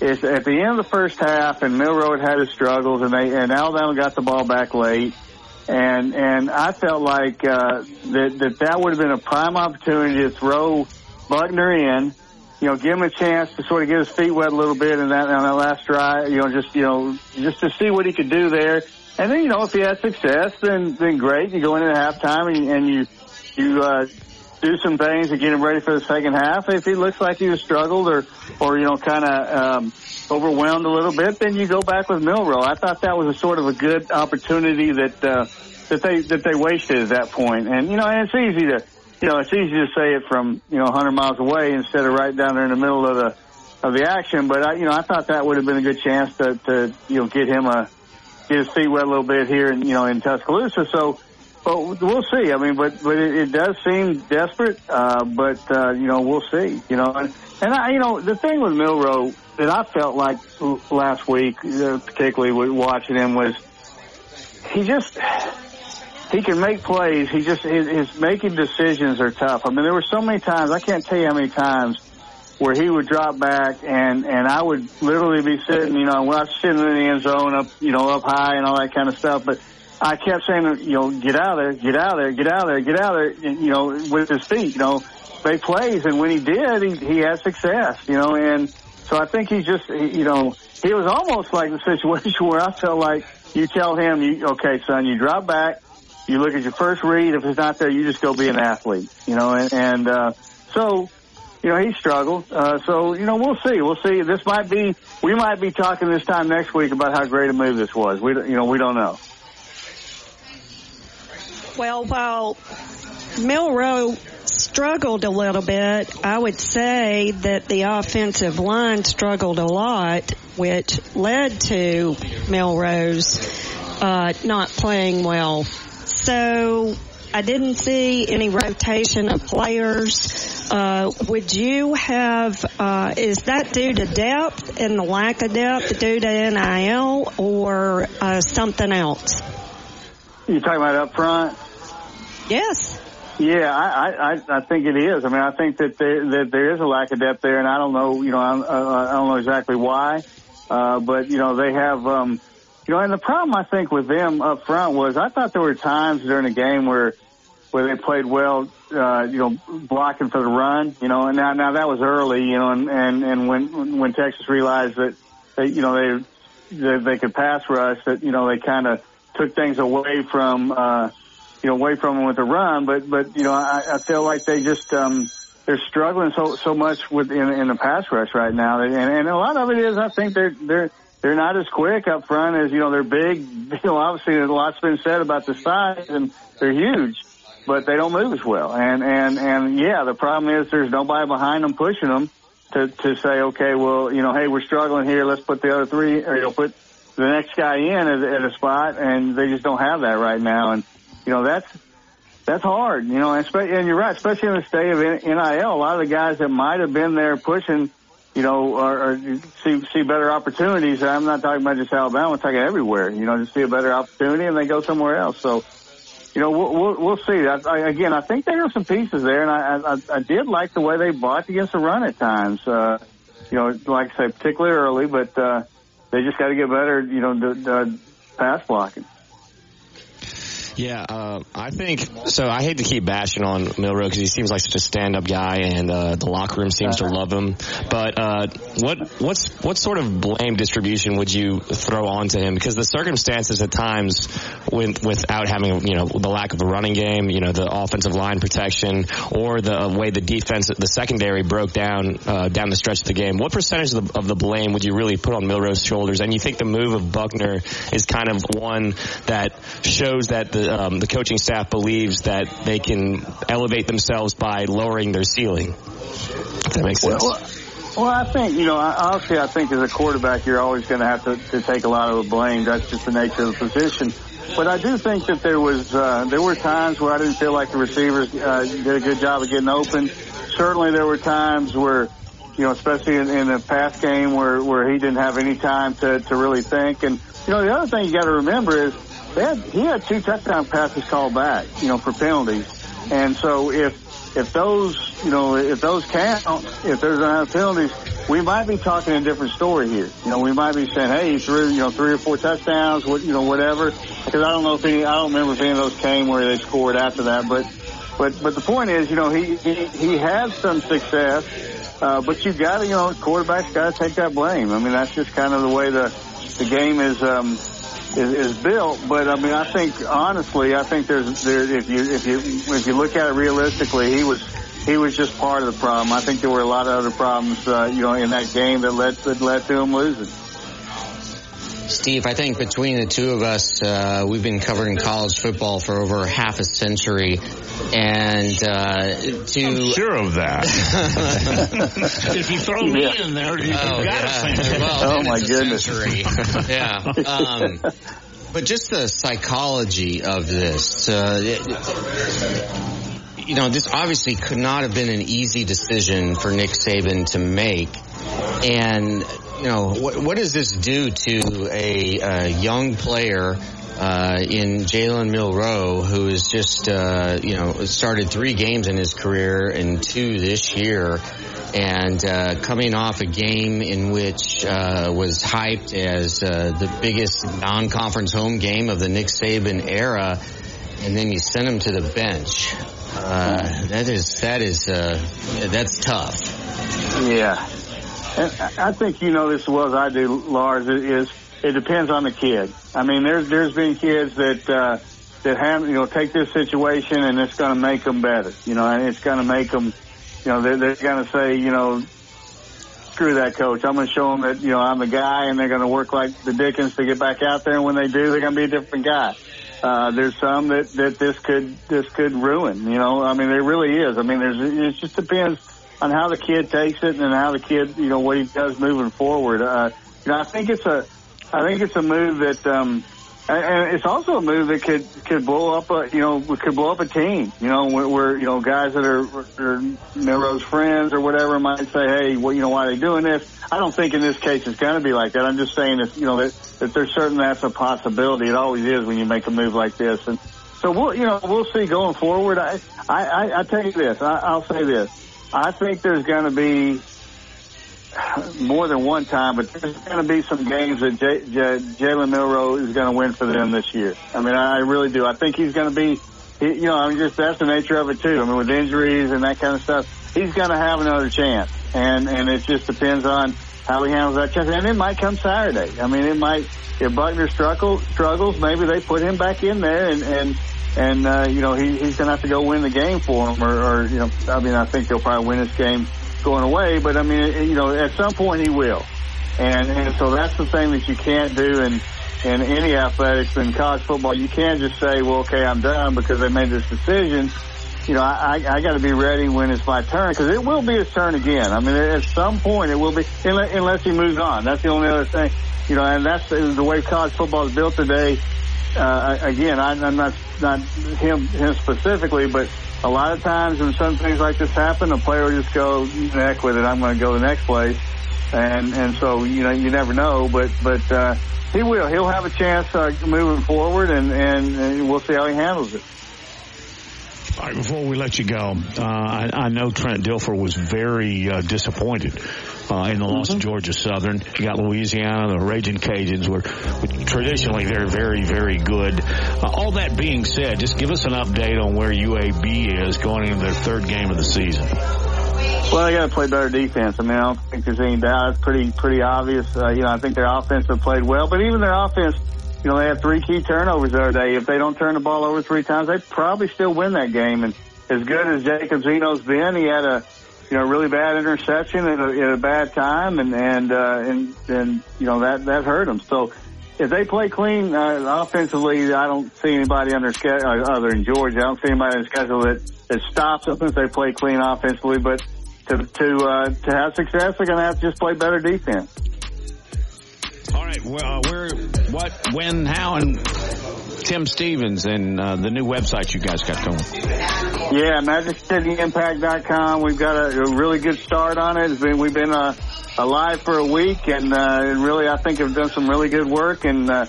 It's at the end of the first half, and Milroe had his struggles, and they and Alabama got the ball back late, and and I felt like uh, that that that would have been a prime opportunity to throw Buchner in you know, give him a chance to sort of get his feet wet a little bit in that on that last drive. You know, just you know, just to see what he could do there. And then you know, if he has success, then then great. You go into halftime and, and you you uh, do some things to get him ready for the second half. If he looks like he was struggled or or you know, kind of um, overwhelmed a little bit, then you go back with Milroe. I thought that was a sort of a good opportunity that uh, that they that they wasted at that point. And you know, and it's easy to you know, it's easy to say it from, you know, 100 miles away instead of right down there in the middle of the, of the action. But I, you know, I thought that would have been a good chance to, to, you know, get him a, get his feet wet a little bit here in, you know, in Tuscaloosa. So, but we'll see. I mean, but, but it, it does seem desperate. Uh, but, uh, you know, we'll see, you know, and, and I, you know, the thing with Milroe that I felt like last week, uh, particularly with watching him was he just, he can make plays. He just his, his making decisions are tough. I mean, there were so many times I can't tell you how many times where he would drop back and and I would literally be sitting, you know, when I was sitting in the end zone up, you know, up high and all that kind of stuff. But I kept saying, you know, get out of there, get out of there, get out of there, get out of there, and, you know, with his feet, you know, make plays. And when he did, he he had success, you know, and so I think he just, you know, he was almost like the situation where I felt like you tell him, you okay, son, you drop back you look at your first read. If it's not there, you just go be an athlete. You know, and, and uh, so you know he struggled. Uh, so you know we'll see. We'll see. This might be we might be talking this time next week about how great a move this was. We you know we don't know. Well, while Milroe struggled a little bit, I would say that the offensive line struggled a lot, which led to Milroe's uh, not playing well so I didn't see any rotation of players. Uh, would you have, uh, is that due to depth and the lack of depth due to NIL or uh, something else? You talking about up front? Yes. Yeah, I, I, I think it is. I mean, I think that there, that there is a lack of depth there, and I don't know, you know, I, I don't know exactly why, uh, but you know, they have, um, you know, and the problem I think with them up front was I thought there were times during the game where where they played well, uh, you know, blocking for the run, you know, and now now that was early, you know, and and and when when Texas realized that they, you know, they they, they could pass rush, that you know they kind of took things away from uh, you know away from them with the run, but but you know I, I feel like they just um, they're struggling so so much with in, in the pass rush right now, and and a lot of it is I think they're they're they're not as quick up front as you know they're big. You know, obviously a lot's been said about the size, and they're huge, but they don't move as well. And and and yeah, the problem is there's nobody behind them pushing them to to say, okay, well, you know, hey, we're struggling here. Let's put the other three, or you know, put the next guy in at, at a spot, and they just don't have that right now. And you know, that's that's hard. You know, and, and you're right, especially in the state of NIL. A lot of the guys that might have been there pushing you know, or, or see see better opportunities. I'm not talking about just Alabama. I'm talking everywhere. You know, just see a better opportunity and they go somewhere else. So, you know, we'll we'll, we'll see. I, I, again, I think there are some pieces there, and I, I I did like the way they blocked against the run at times. Uh, you know, like I say, particularly early, but uh, they just got to get better. You know, the, the pass blocking. Yeah, uh, I think so. I hate to keep bashing on Milroe because he seems like such a stand-up guy, and uh, the locker room seems to love him. But uh, what what's what sort of blame distribution would you throw onto him? Because the circumstances at times, with, without having you know the lack of a running game, you know the offensive line protection, or the way the defense, the secondary broke down uh, down the stretch of the game. What percentage of the, of the blame would you really put on Milroe's shoulders? And you think the move of Buchner is kind of one that shows that the um, the coaching staff believes that they can elevate themselves by lowering their ceiling. If that makes sense. Well, well, I think, you know, obviously, I think as a quarterback, you're always going to have to, take a lot of the blame. That's just the nature of the position. But I do think that there was, uh, there were times where I didn't feel like the receivers, uh, did a good job of getting open. Certainly there were times where, you know, especially in, in a pass game where where he didn't have any time to to really think. And you know, the other thing you got to remember is they had, he had two touchdown passes called back, you know, for penalties. And so if if those, you know, if those count, if there's enough penalties, we might be talking a different story here. You know, we might be saying, hey, he threw, you know, three or four touchdowns, what, you know, whatever. Because I don't know if any, I don't remember if any of those came where they scored after that. But, but, but the point is, you know, he, he, he had some success. Uh, but you got to, you know, quarterbacks got to take that blame. I mean, that's just kind of the way the the game is um, is, is built. But I mean, I think honestly, I think there's there if you if you if you look at it realistically, he was he was just part of the problem. I think there were a lot of other problems, uh, you know, in that game that led that led to him losing. Steve, I think between the two of us, uh, we've been covering college football for over half a century, and uh, to I'm sure of that. if you throw me Yeah. in there, you Oh, got yeah. a century. Well, Oh, then my goodness. century. yeah. Um, but just the psychology of this, uh, it- you know, this obviously could not have been an easy decision for Nick Saban to make. And, you know, what, what does this do to a, uh young player uh, in Jalen Milroe, who has just, uh, you know, started three games in his career and two this year, and uh, coming off a game in which uh, was hyped as uh, the biggest non-conference home game of the Nick Saban era, and then you send him to the bench. Uh, that is that is that's tough. Yeah. I think you know this as well as I do, Lars, it is it depends on the kid. I mean, there's there's been kids that uh, that have you know take this situation and it's going to make them better. You know, and it's going to make them, you know, they're, they're going to say, you know, screw that coach. I'm going to show them that you know I'm the guy, and they're going to work like the Dickens to get back out there. And when they do, they're going to be a different guy. Uh, there's some that, that this could, this could ruin, you know, I mean, there really is. I mean, there's, it just depends on how the kid takes it and how the kid, you know, what he does moving forward. Uh, you know, I think it's a, I think it's a move that, um, and- it's also a move that could could blow up a you know could blow up a team. You know, where, where you know guys that are, are Milroe's friends or whatever might say, hey, well, you know, why are they doing this? I don't think in this case it's going to be like that. I'm just saying that you know that that there's certain that's a possibility. It always is when you make a move like this, and so we'll you know we'll see going forward. I I I, I tell you this. I, I'll say this. I think there's going to be more than one time, but there's going to be some games that J- J- Jalen Milroe is going to win for them this year. I mean, I really do. I think he's going to be, he, you know, I mean, just that's the nature of it too. I mean, with injuries and that kind of stuff, he's going to have another chance, and and it just depends on how he handles that chance. And it might come Saturday. I mean, it might if Buchner struggles, struggles, maybe they put him back in there and and. And uh, you know he, he's going to have to go win the game for him, or, or you know I mean I think they'll probably win this game going away. But I mean, you know, at some point he will. And and so that's the thing that you can't do in in any athletics in college football. You can't just say, well, okay, I'm done because they made this decision. You know, I I, I got to be ready when it's my turn because it will be his turn again. I mean, at some point it will be unless, unless he moves on. That's the only other thing. You know, and that's the way college football is built today. Uh, again, I, I'm not not him him specifically, but a lot of times when some things like this happen, a player will just go, heck with it, I'm going to go the next place. And, and so, you know, you never know, but, but, uh, he will, he'll have a chance, uh, moving forward and, and, and we'll see how he handles it. All right, before we let you go, uh, I, I know Trent Dilfer was very uh, disappointed uh, in the loss of Georgia Southern. You got Louisiana, the Raging Cajuns were, were traditionally they're very, very good. Uh, all that being said, just give us an update on where UAB is going into their third game of the season. Well, they got to play better defense. I mean, I don't think there's any doubt. It's pretty, pretty obvious. Uh, you know, I think their offense have played well, but even their offense, you know, they had three key turnovers the other day. If they don't turn the ball over three times, they probably still win that game. And as good as Jacob Zeno's been, he had a, you know, really bad interception at a, at a bad time, and and uh, and and you know that that hurt them. So if they play clean uh, offensively, I don't see anybody under schedule uh, other than Georgia. I don't see anybody on the schedule that that stops them if they play clean offensively. But to to uh, to have success, they're going to have to just play better defense. All right, well, uh, where, what, when, how, and Tim Stevens and uh, the new website you guys got going. Yeah, MagicCityImpact.com. We've got a, a really good start on it. It's been we've been uh, alive for a week, and uh, really I think have done some really good work. And uh,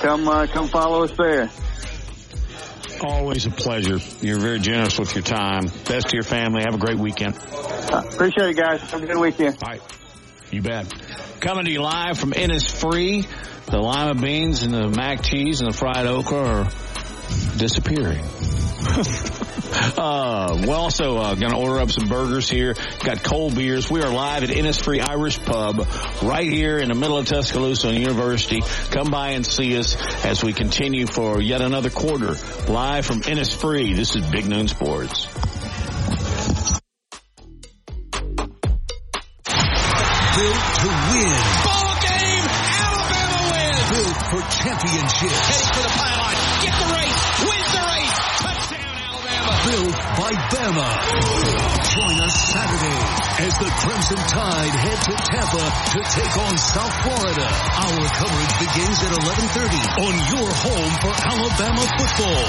come uh, come follow us there. Always a pleasure. You're very generous with your time. Best to your family. Have a great weekend. Uh, appreciate it, guys. Have a good weekend. All right. You bet. Coming to you live from Innisfree. The lima beans and the mac cheese and the fried okra are disappearing. uh, we're also uh, going to order up some burgers here. Got cold beers. We are live at Innisfree Irish Pub right here in the middle of Tuscaloosa University. Come by and see us as we continue for yet another quarter. Live from Innisfree. This is Big Noon Sports. Built to win. Ball game. Alabama wins. Built for championships. Heading for the pylon. By Bama. Join us Saturday as the Crimson Tide head to Tampa to take on South Florida. Our coverage begins at 11:30 on your home for Alabama football.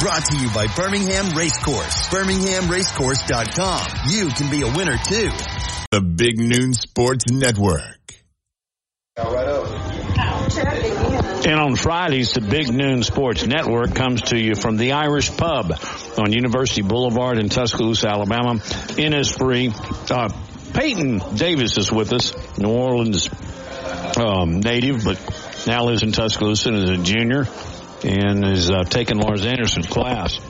Brought to you by Birmingham Racecourse. BirminghamRacecourse.com. You can be a winner too. The Big Noon Sports Network. And on Fridays, the Big Noon Sports Network comes to you from the Irish Pub on University Boulevard in Tuscaloosa, Alabama. In Innisfree. Uh, Peyton Davis is with us, New Orleans um, native, but now lives in Tuscaloosa and is a junior and is uh, taking Lars Anderson's class.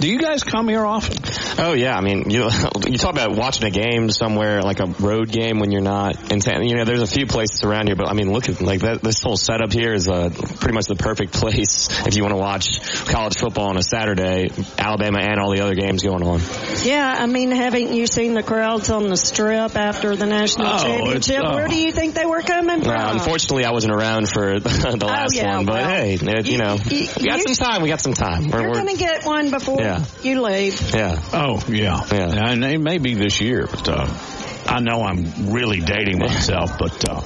Do you guys come here often? Oh yeah, I mean, you you talk about watching a game somewhere like a road game when you're not in town. You know, there's a few places around here, but I mean, look at like that. This whole setup here is uh, pretty much the perfect place if you want to watch college football on a Saturday, Alabama and all the other games going on. Yeah, I mean, haven't you seen the crowds on the strip after the national Oh, championship? it's, uh, Where do you think they were coming from? Uh, unfortunately, I wasn't around for the last yeah, one, but well, hey, it, you, know, you- we got you- some time. We got some time. We're, You're we're- going to get one before Yeah. you leave. yeah. Oh, yeah. Yeah. And it may be this year, but, uh, I know I'm really dating myself, but, uh,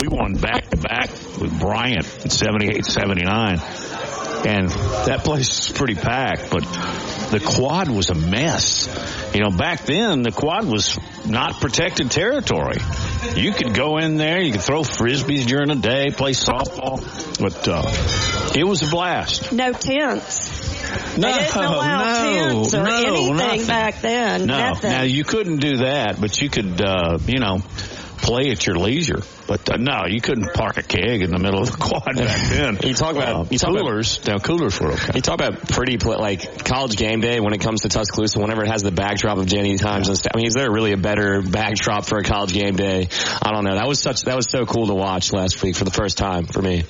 we won back to back with Bryant in 78, 79. And that place is pretty packed, but the quad was a mess. You know, back then the quad was not protected territory. You could go in there, you could throw frisbees during the day, play softball, but, uh, it was a blast. No tents. No, they didn't allow no, tents or no, anything nothing. back then. No, Nothing. now you couldn't do that, but you could, uh, you know, play at your leisure. But uh, no, you couldn't park a keg in the middle of the quad back then. You talk about Uh, you talk about- coolers. now coolers were okay. You talk about pretty pla like college game day when it comes to Tuscaloosa. Whenever it has the backdrop of Denny Chimes and stuff. I mean, is there really a better backdrop for a college game day? I don't know. That was such that was so cool to watch last week for the first time for me.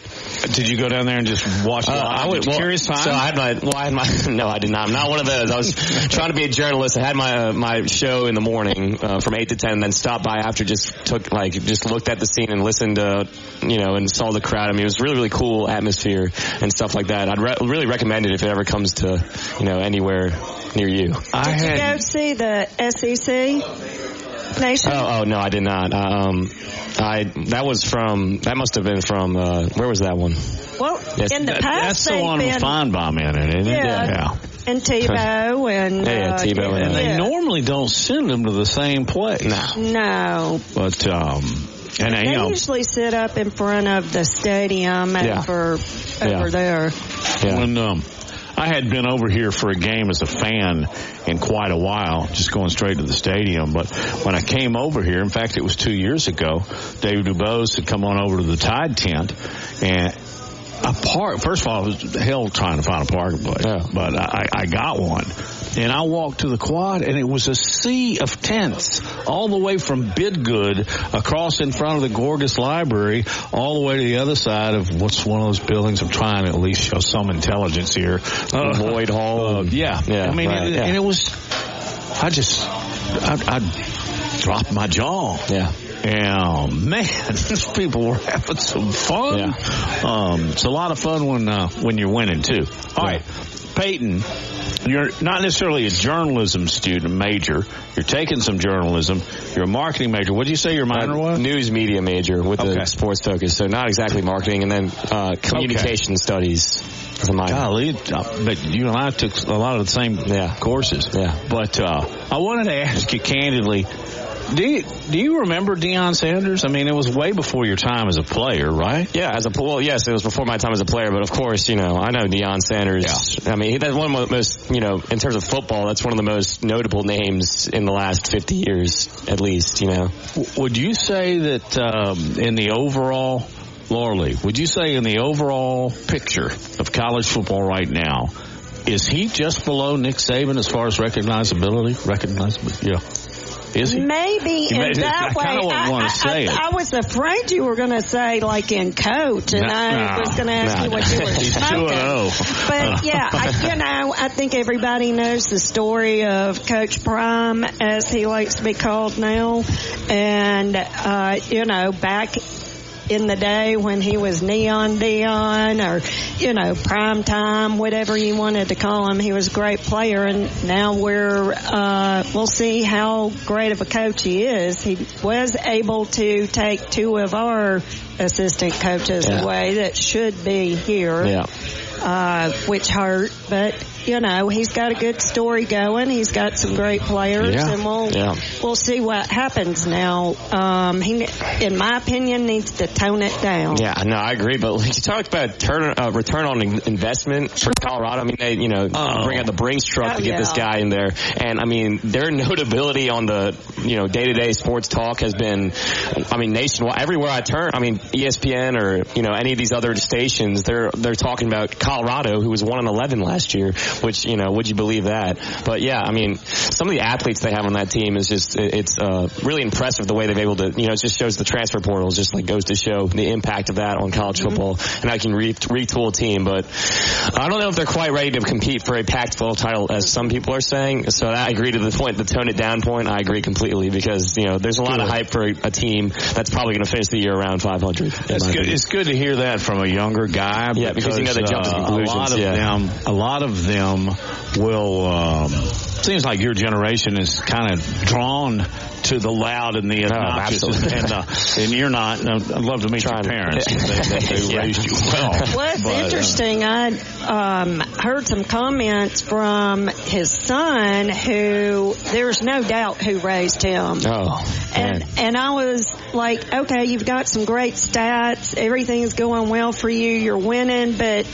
Did you go down there and just watch? Uh. I you Well, curious time. So I had my. Well, I had my. No, I did not. I'm not one of those. I was trying to be a journalist. I had my uh, my show in the morning uh, from eight to ten, and then stopped by after. Just took like just looked at the scene and listened to you know and saw the crowd. I mean, it was really really cool atmosphere and stuff like that. I'd re- really recommend it if it ever comes to you know anywhere near you. I Did you go see the SEC Nation? Oh, oh no, I did not. Um, I that was from that must have been from uh, where was that one? Well, Yes, in the that- past, That's the one been, with Finebaum in it, isn't it? Yeah. and Tebow and Yeah, yeah, uh, Tebow And they yeah. normally don't send them to the same place. No, no, But um, and they you know, usually sit up in front of the stadium Yeah. over Yeah. over there. When um, I had been over here for a game as a fan in quite a while, just going straight to the stadium. But when I came over here, in fact, it was two years ago, David Dubose had come on over to the Tide tent and a park. First of all, it was hell trying to find a parking place, but I, I got one. And I walked to the quad and it was a sea of tents all the way from Bidgood across in front of the Gorgas Library all the way to the other side of what's one of those buildings. I'm trying to at least show some intelligence here. Uh, Lloyd Hall. uh, yeah. Yeah, I mean, right, it- yeah. and it was, I just, I, I dropped my jaw. Yeah. Yeah, man, these people were having some fun. Yeah. Um, it's a lot of fun when uh, when you're winning too. All yeah. right, Peyton, you're not necessarily a journalism student major. You're taking some journalism. You're a marketing major. What did you say your minor uh, was? News media major with okay. the sports focus. So not exactly marketing, and then uh, communication okay. studies. Golly, uh, but you and I took a lot of the same yeah. courses. Yeah. But uh, I wanted to ask you candidly do you, do you remember Deion Sanders? I mean, it was way before your time as a player, right? Yeah, as a well, yes, it was before my time as a player. But of course, you know, I know Deion Sanders. Yeah. I mean, that's one of the most, you know, in terms of football, that's one of the most notable names in the last fifty years, at least. You know, would you say that um, in the overall Laura would you say in the overall picture of college football right now, is he just below Nick Saban as far as recognizability? Recognizability, yeah. Is he? Maybe in that I way. I, want to say I, it. I was afraid you were going to say like in coach, and I was going to ask you what you were smoking. But yeah, I, you know, I think everybody knows the story of Coach Prime, as he likes to be called now, and uh, you know, back in the day when he was Neon Deion or, you know, prime time, whatever you wanted to call him. He was a great player and now we're, uh, we'll see how great of a coach he is. He was able to take two of our assistant coaches yeah. away that should be here. Yeah. Uh, which hurt, but you know, he's got a good story going. He's got some great players, yeah. and we'll yeah. we'll see what happens now. Um, he, in my opinion, needs to tone it down. Yeah, no, I agree. But like you talked about turn, uh, return on investment for Colorado. I mean, they you know oh. bring out the Brinks truck oh, to get yeah. this guy in there, and I mean their notability on the you know day to day sports talk has been, I mean, nationwide. Everywhere I turn, I mean, ESPN or you know any of these other stations, they're they're talking about Colorado, who was one and eleven last year which, you know, would you believe that? But yeah, I mean, some of the athletes they have on that team is just, it's, uh, really impressive the way they've able to, you know, it just shows the transfer portals just like goes to show the impact of that on college mm-hmm. football and I can re- retool a team, but I don't know if they're quite ready to compete for a Pac-12 title as some people are saying. So I agree to the point, the tone it down point, I agree completely because, you know, there's a lot of hype for a team that's probably going to finish the year around 500. It's good. Opinion. It's good to hear that from a younger guy. Yeah, because, because you know they jump to conclusions. Uh, a lot of yeah. them, a lot of them will um, seems like your generation is kind of drawn to the loud and the obnoxious, oh, and, uh, and you're not. I'd love to meet Trying your parents. they, they yeah. raised you well. Well, it's but, interesting. Uh, I um, heard some comments from his son, who there's no doubt who raised him. Oh, and man. and I was like, okay, you've got some great stats. Everything's going well for you. You're winning, but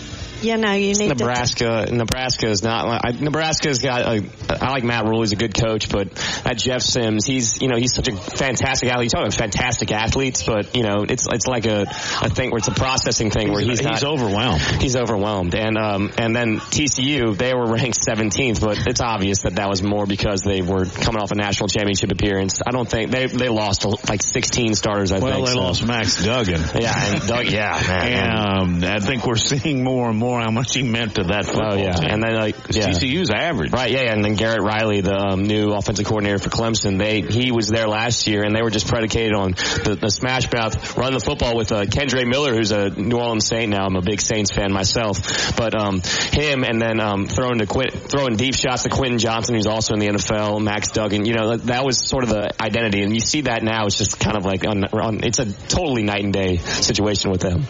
you know, you need Nebraska. To Nebraska is not. Like, Nebraska's got. A, I like Matt Rhule. He's a good coach, but at Jeff Sims, he's you know he's such a fantastic athlete. You talk about fantastic athletes, but you know it's it's like a a thing where it's a processing thing where he's, he's not, overwhelmed. He's overwhelmed, and um and then TCU they were ranked 17th, but it's obvious that that was more because they were coming off a national championship appearance. I don't think they they lost like 16 starters. I well, think. they so. lost Max Duggan. Yeah, and Doug, yeah, man. And um, I think we're seeing more and more how much he meant to that football Oh yeah, team. and then like yeah. TCU's average, right? Yeah, and then Garrett Riley, the um, new offensive coordinator for Clemson, they he was there last year, and they were just predicated on the, the smash mouth, run the football with uh, Kendre Miller, who's a New Orleans Saint now. I'm a big Saints fan myself, but um, him, and then um, throwing to Quint, throwing deep shots to Quentin Johnston, who's also in the NFL, Max Duggan. You know, that, that was sort of the identity, and you see that now. It's just kind of like on, on it's a totally night and day situation with them.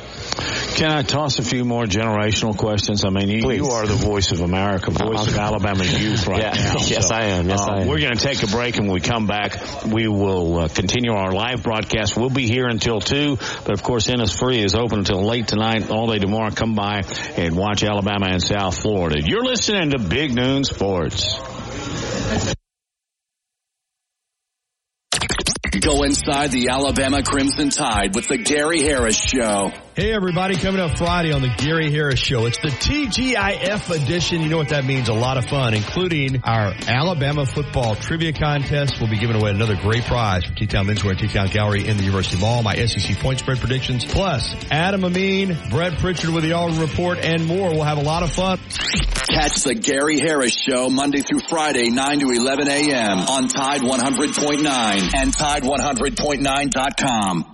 Can I toss a few more generational questions? I mean, you, you are the voice of America, voice of Alabama youth right yeah. now. yes, so, I am. Yes, uh, I am. We're going to take a break, and when we come back, we will uh, continue our live broadcast. We'll be here until 2, but of course, Innisfree is open until late tonight, all day tomorrow. Come by and watch Alabama and South Florida. You're listening to Big Noon Sports. Go inside the Alabama Crimson Tide with the Gary Harris Show. Hey everybody, coming up Friday on the Gary Harris Show. It's the TGIF edition. You know what that means? A lot of fun, including our Alabama football trivia contest. We'll be giving away another great prize from T-Town Menswear and T-Town Gallery in the University Mall. My SEC point spread predictions. Plus, Adam Amin, Brett Pritchard with the Auburn Report and more. We'll have a lot of fun. Catch the Gary Harris Show Monday through Friday, 9 to 11 a.m. on Tide 100.9 and Tide100.9.com.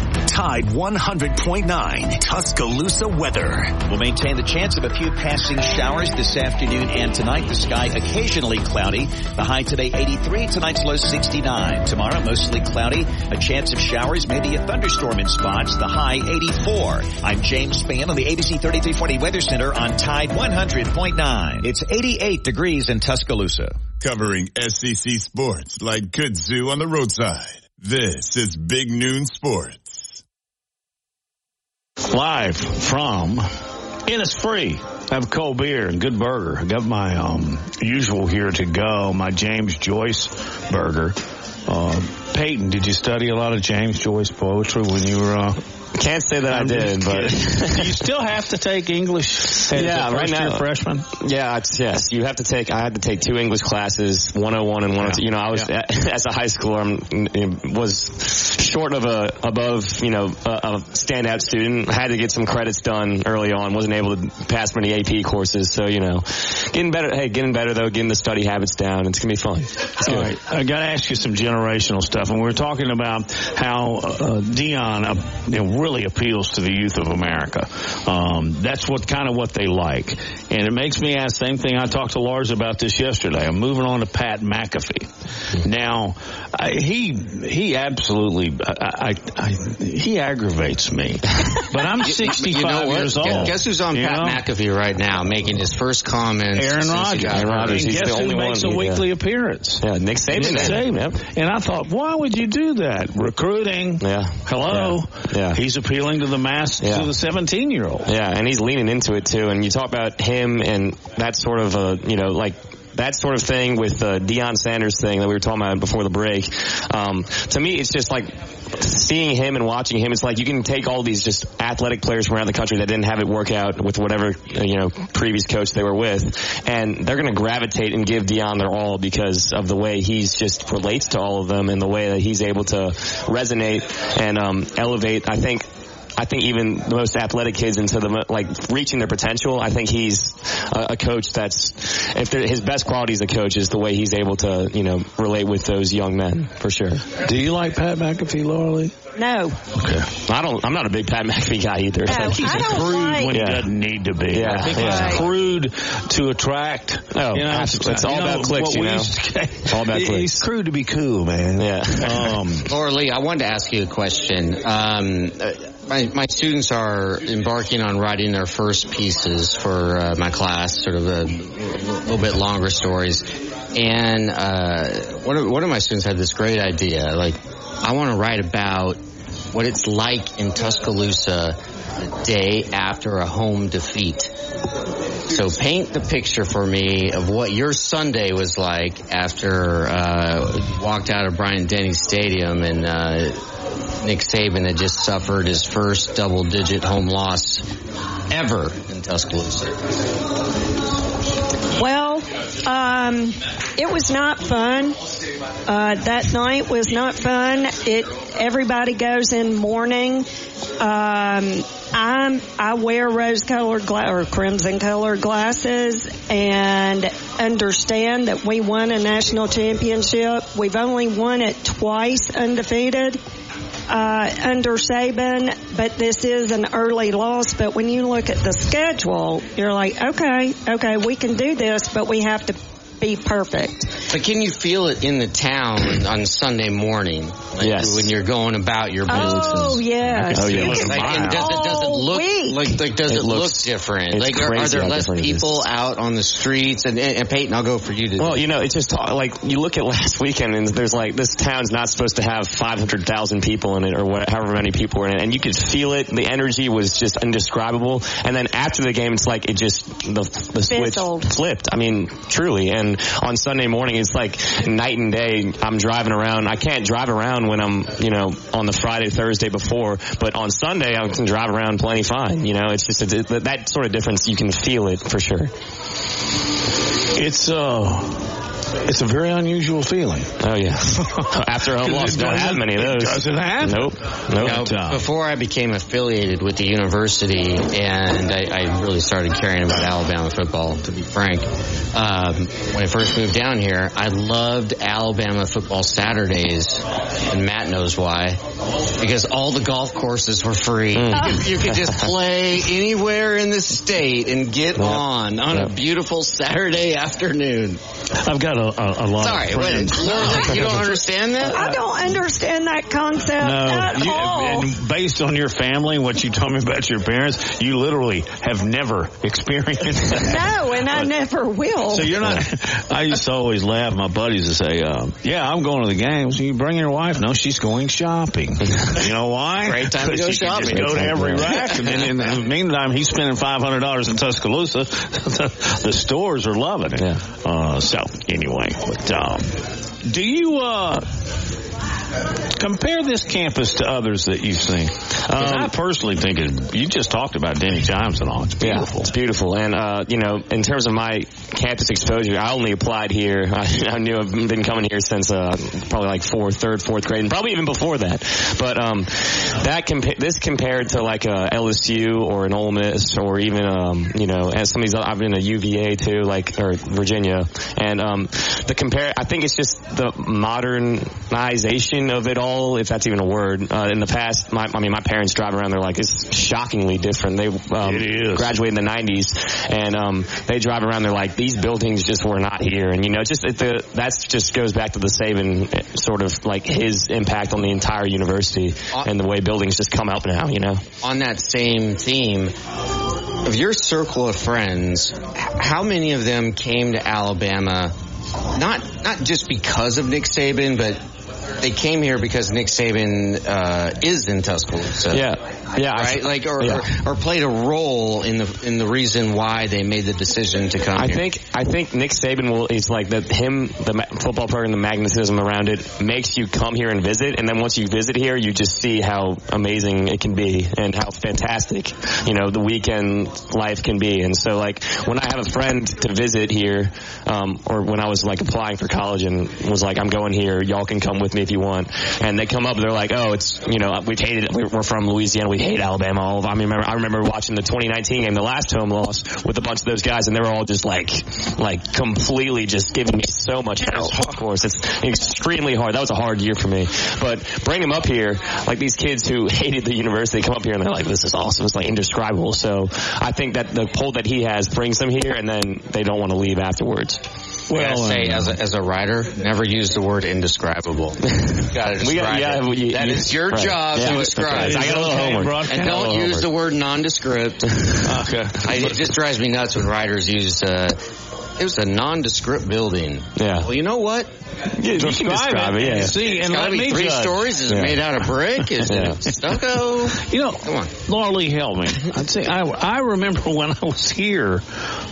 Tide 100.9 Tuscaloosa weather. We'll maintain the chance of a few passing showers this afternoon and tonight. The sky occasionally cloudy. The high today 83, tonight's low 69. Tomorrow mostly cloudy. A chance of showers, maybe a thunderstorm in spots. The high 84. I'm James Spann on the ABC 3340 Weather Center on Tide 100.9. It's 88 degrees in Tuscaloosa. Covering SEC sports like kudzu on the roadside. This is Big Noon Sports. Live from Innisfree. I have cold beer and good burger. I got my um, usual here to go, my James Joyce burger. Uh, Peyton, did you study a lot of James Joyce poetry when you were uh, Can't say that I did, but do you still have to take English? as yeah, a right now, freshman. Yeah, it's, yes, you have to take. I had to take two English classes, 101 and 102. You know, I was as a high schooler, I'm, was short of a above, you know, a, a standout student. I had to get some credits done early on. wasn't able to pass many AP courses, so you know, getting better. Hey, getting better though, getting the study habits down. It's gonna be fun. All right, I got to ask you some generational stuff, and we are talking about how uh, Deion uh, you know, really appeals to the youth of America. Um, that's what kind of what they like, and it makes me ask. The same thing I talked to Lars about this yesterday. I'm moving on to Pat McAfee. Now, I, he he absolutely I, I, he aggravates me, but I'm 65 you know years old. Guess- who's on Pat know? McAfee right now, making his first comments? Aaron Rodgers. Aaron? Rodgers. He's the who only makes one, a yeah. weekly appearance? Yeah, Nick Saban. Nick Saban. And I thought, why would you do that? Recruiting. Yeah. Hello. Yeah. Yeah. He's appealing to the mass, Yeah. to the 17 year old. Yeah, and he's leaning into it too. And you talk about him and that sort of a, you know, like that sort of thing with the Deion Sanders thing that we were talking about before the break. Um, to me, it's just like seeing him and watching him. It's like you can take all these just athletic players from around the country that didn't have it work out with whatever uh, you know previous coach they were with, and they're going to gravitate and give Deion their all because of the way he's just relates to all of them and the way that he's able to resonate and um, elevate. I think I think even the most athletic kids into the like reaching their potential. I think he's a, a coach that's if his best quality as a coach is the way he's able to you know relate with those young men for sure. Do you like Pat McAfee, Laura No. Okay. I don't. I'm not a big Pat McAfee guy either. No, Like, He's I don't crude like- when he Yeah. doesn't need to be. Yeah, I think yeah. he's crude to attract. Oh, you know, absolutely. It's all you know, about clicks, what you know. used All about clicks. He's crude to be cool, man. Yeah. Um, Laura Lee, I wanted to ask you a question. Um, uh, my, my students are embarking on writing their first pieces for uh, my class, sort of a little bit longer stories. And uh, one, of, one of my students had this great idea. Like, I want to write about what it's like in Tuscaloosa the day after a home defeat. So paint the picture for me of what your Sunday was like after uh, walked out of Bryant Denny Stadium and uh, Nick Saban had just suffered his first double-digit home loss ever in Tuscaloosa. Well, um, it was not fun. Uh, that night was not fun. It everybody goes in mourning. Um, I'm I wear rose-colored gla- or crimson-colored glasses and understand that we won a national championship. We've only won it twice undefeated uh, under Saban, but this is an early loss. But when you look at the schedule, you're like, okay, okay, we can do this, but we have to be perfect. But can you feel it in the town on Sunday morning? Like Yes. When you're going about your business. Oh, oh yes. Oh, yeah. Like, and does it, does it look week. like, like does It it, look different? Like are, are there less different it is. people out on the streets? And, and, and Peyton, I'll go for you to. Well, you know, it's just like you look at last weekend, and there's like this town's not supposed to have 500,000 people in it, or what, however many people were in it, and you could feel it. The energy was just indescribable. And then after the game, it's like it just the the switch flipped. I mean, truly. And on Sunday morning, it's like night and day. I'm driving around. I can't drive around when I'm, you know, on the Friday, Thursday before, but on Sunday I can drive around plenty fine. You know, it's just a, that sort of difference. You can feel it for sure. It's uh, it's a very unusual feeling. Oh yeah. After home loss, don't have many of those. Does it happen? Nope. Nope. Now, uh, before I became affiliated with the university, and I, I really started caring about Alabama football, to be frank, um, when I first moved down here, I loved Alabama football Saturdays, and Matt knows why, because all the golf courses were free. Mm. You, could, you could just play anywhere in the state and get on on a beautiful Saturday afternoon. I've got a, a, a lot Sorry, of what, friends. you don't understand that? I don't understand that concept No, at you, all. and based on your family, what you told me about your parents, you literally have never experienced that. No, and I never will. So you're not. I used to always laugh. My buddies would say, um, "Yeah, I'm going to the games. You bring your wife? No, she's going shopping. you know why? Great time to go Because she can shopping. Just go to every rack, and then in the meantime, he's spending five hundred dollars in Tuscaloosa. the, the stores are loving it. Yeah. Uh, so anyway, but um, do you uh, compare this campus to others that you've seen. Um, I personally think it, you just talked about Denny Chimes and all. It's beautiful. Yeah, it's beautiful. And, uh, you know, in terms of my campus exposure, I only applied here. I, I knew I've been coming here since, uh, probably like fourth, third, fourth grade, and probably even before that. But, um, that compa- this compared to like a LSU or an Ole Miss or even, um, you know, as some of these, I've been a UVA too, like, or Virginia. And, um, the compare, I think it's just the modernization of it all, if that's even a word. Uh, in the past, my, I mean, my parents drive around, they're like, it's shockingly different. They, um, graduated in the 90s and um they drive around they're like these buildings just were not here and you know just it, the that's just goes back to the Saban sort of like his impact on the entire university and the way buildings just come up now you know on that same theme, of your circle of friends, how many of them came to Alabama not not just because of Nick Saban, but they came here because Nick Saban uh, is in Tuscaloosa. yeah yeah I- Right, like, or, Yeah. or or played a role in the in the reason why they made the decision to come. I here. think I think Nick Saban will is like that him the football program the magnetism around it makes you come here and visit and then once you visit here you just see how amazing it can be and how fantastic you know the weekend life can be and so like when I have a friend to visit here um, or when I was like applying for college and was like I'm going here y'all can come with me if you want and they come up they're like oh it's you know we've hated we're we're from Louisiana we hate Alabama all of I remember I remember watching the 2019 game the last home loss with a bunch of those guys and they were all just like like completely just giving me so much hell of course it's extremely hard. That was a hard year for me. But bring them up here like these kids who hated the university come up here and they're like this is awesome. It's like indescribable. So I think that the pull that he has brings them here and then they don't want to leave afterwards Well, Well, say as a, as a writer, never use the word indescribable. You gotta describe We got- yeah, it. we- That you- is your right. job Yeah, to okay. describe. I got a little homework. And I got a don't little use the word nondescript. Okay. I, it just drives me nuts when writers use. Uh, it was a nondescript building. Yeah. Well, you know what? Yeah, you can describe it, yeah. See, It's and gotta let be me three judge. stories. Is Yeah. made out of brick? Is Yeah. it stucco? You know, Come on. Laura Lee, help me. I'd say I, I remember when I was here.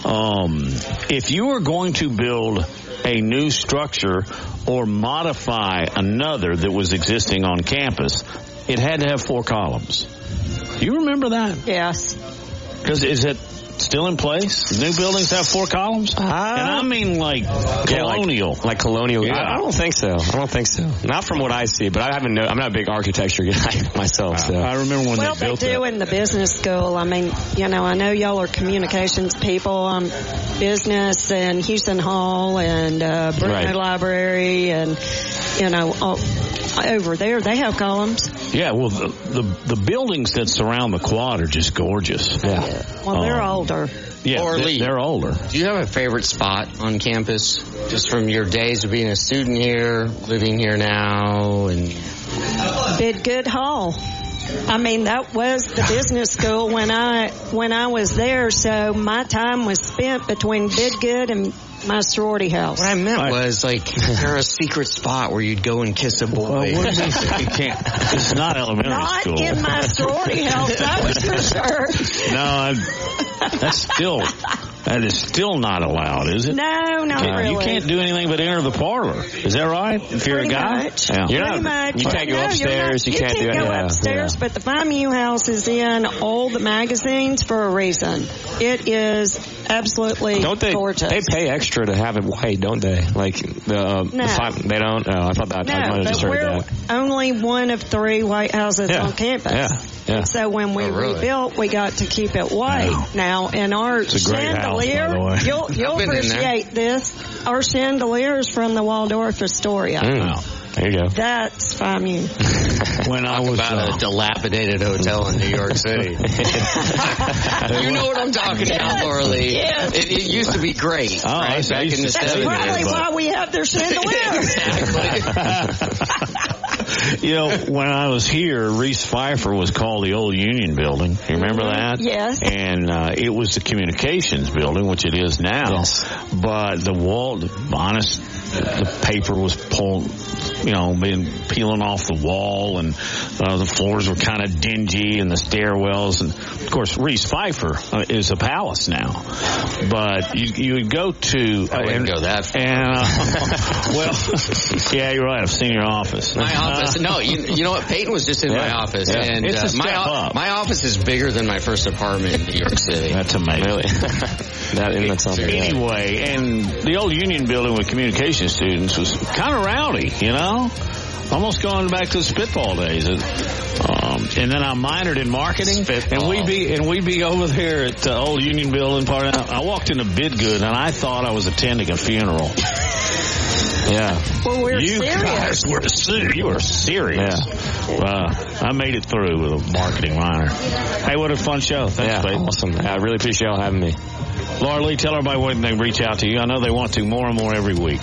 Um, if you were going to build a new structure or modify another that was existing on campus, it had to have four columns. Do you remember that? Yes. Because is it still in place? New buildings have four columns, and I mean like Yeah, like- colonial. Like, colonial. Yeah. I, I don't think so. I don't think so. Not from what I see, but I haven't. Know, I'm not a big architecture guy myself. So I remember when Well, they they built do that. in the business school. I mean, you know, I know y'all are communications people. Um, business and Hewson Hall and uh, Bruno Right. Library and you know all, over there they have columns. Yeah, well, the, the the buildings that surround the quad are just gorgeous. yeah. Well, they're Um, older. Yeah, Or they- Lee. they're older. Do you have a favorite spot on campus? just from your days of being a student here, living here now, and Bidgood Hall. I mean, that was the business school when I when I was there. So my time was spent between Bidgood and my sorority house. What I meant was like, is there a secret spot where you'd go and kiss a boy? Well, you can't. It's not elementary Not school. in my sorority house, that was for sure. No, I, that's still that is still not allowed, is it? No, not really. You can't do anything but enter the parlor. Is that right? If you're Pretty a guy, much. Yeah. You're Pretty not- much. you can't go No, upstairs, not- you can't do can any- go yeah, upstairs, but the Phi Mu house is in all the magazines for a reason. It is absolutely Don't they? gorgeous. They pay extra to have it white, don't they? Like the, uh, No. the five, they don't. Oh, I thought that. I might no, have just but heard we're that. only one of three white houses Yeah. on campus. Yeah. Yeah. So when we Oh, really? rebuilt, we got to keep it white. Now, in our It's a great house, chandelier, by the way. you'll, you'll been in there. appreciate this. Our chandelier is from the Waldorf Astoria. Mm. There you go. That's Phi Mu. when I was about uh, a dilapidated hotel in New York City. you know what I'm talking about, Laura Lee. Yes. It, it used to be great, Oh, I right? see. Back in the That's That's 70s. probably but- why we have their chandelier. you know, when I was here, Reese Phifer was called the old Union Building. You remember that? Yes. And uh, it was the communications building, which it is now. Yes. But the wall, the honest, the paper was pulled, you know, being peeling off the wall, and uh, the floors were kind of dingy, and the stairwells, and of course, Reese Phifer uh, is a palace now. But you you would go to I wouldn't go that far. and uh, well, yeah, you're right. I've seen your office. My office. No, you, you know what? Peyton was just in my office, Yeah. and uh, my up. my office is bigger than my first apartment in New York City. That's amazing. Really? that and. Anyway, and the old Union building with communication students was kind of rowdy, you know? Almost going back to the spitball days. Um, and then I minored in marketing, and we'd be and we'd be over there at the old Union building. Part I walked into Bidgood, and I thought I was attending a funeral. Yeah. well, we're you serious. guys were ser- you were serious. Uh, I made it through with a marketing minor. Hey, what a fun show! Thanks, Yeah, babe. awesome. I really appreciate y'all having me. Laura Lee, tell everybody when they reach out to you. I know they want to more and more every week.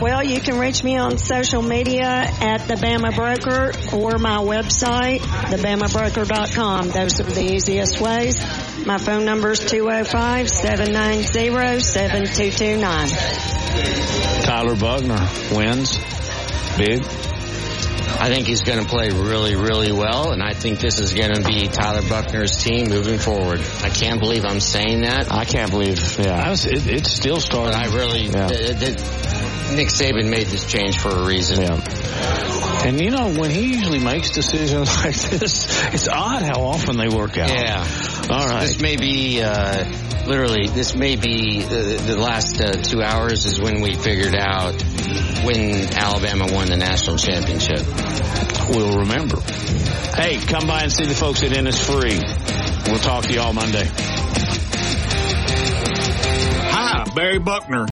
Well, you can reach me on social media at the Bama Broker or my website, thebamabroker.com. Those are the easiest ways. My phone number is 205-790-7229. Tyler Buchner wins big. I think he's going to play really, really well, and I think this is going to be Tyler Buchner's team moving forward. I can't believe I'm saying that. I can't believe. Yeah. I was, it, it still But. I really, Yeah. th- th- Nick Saban made this change for a reason. Yeah. And you know, when he usually makes decisions like this, it's odd how often they work out. Yeah. All right. This may be, uh, literally, this may be uh, the last uh, two hours is when we figured out when Alabama won the national championship. We'll remember. Hey, come by and see the folks at Innisfree. We'll talk to you all Monday. Hi, Barry Buckner.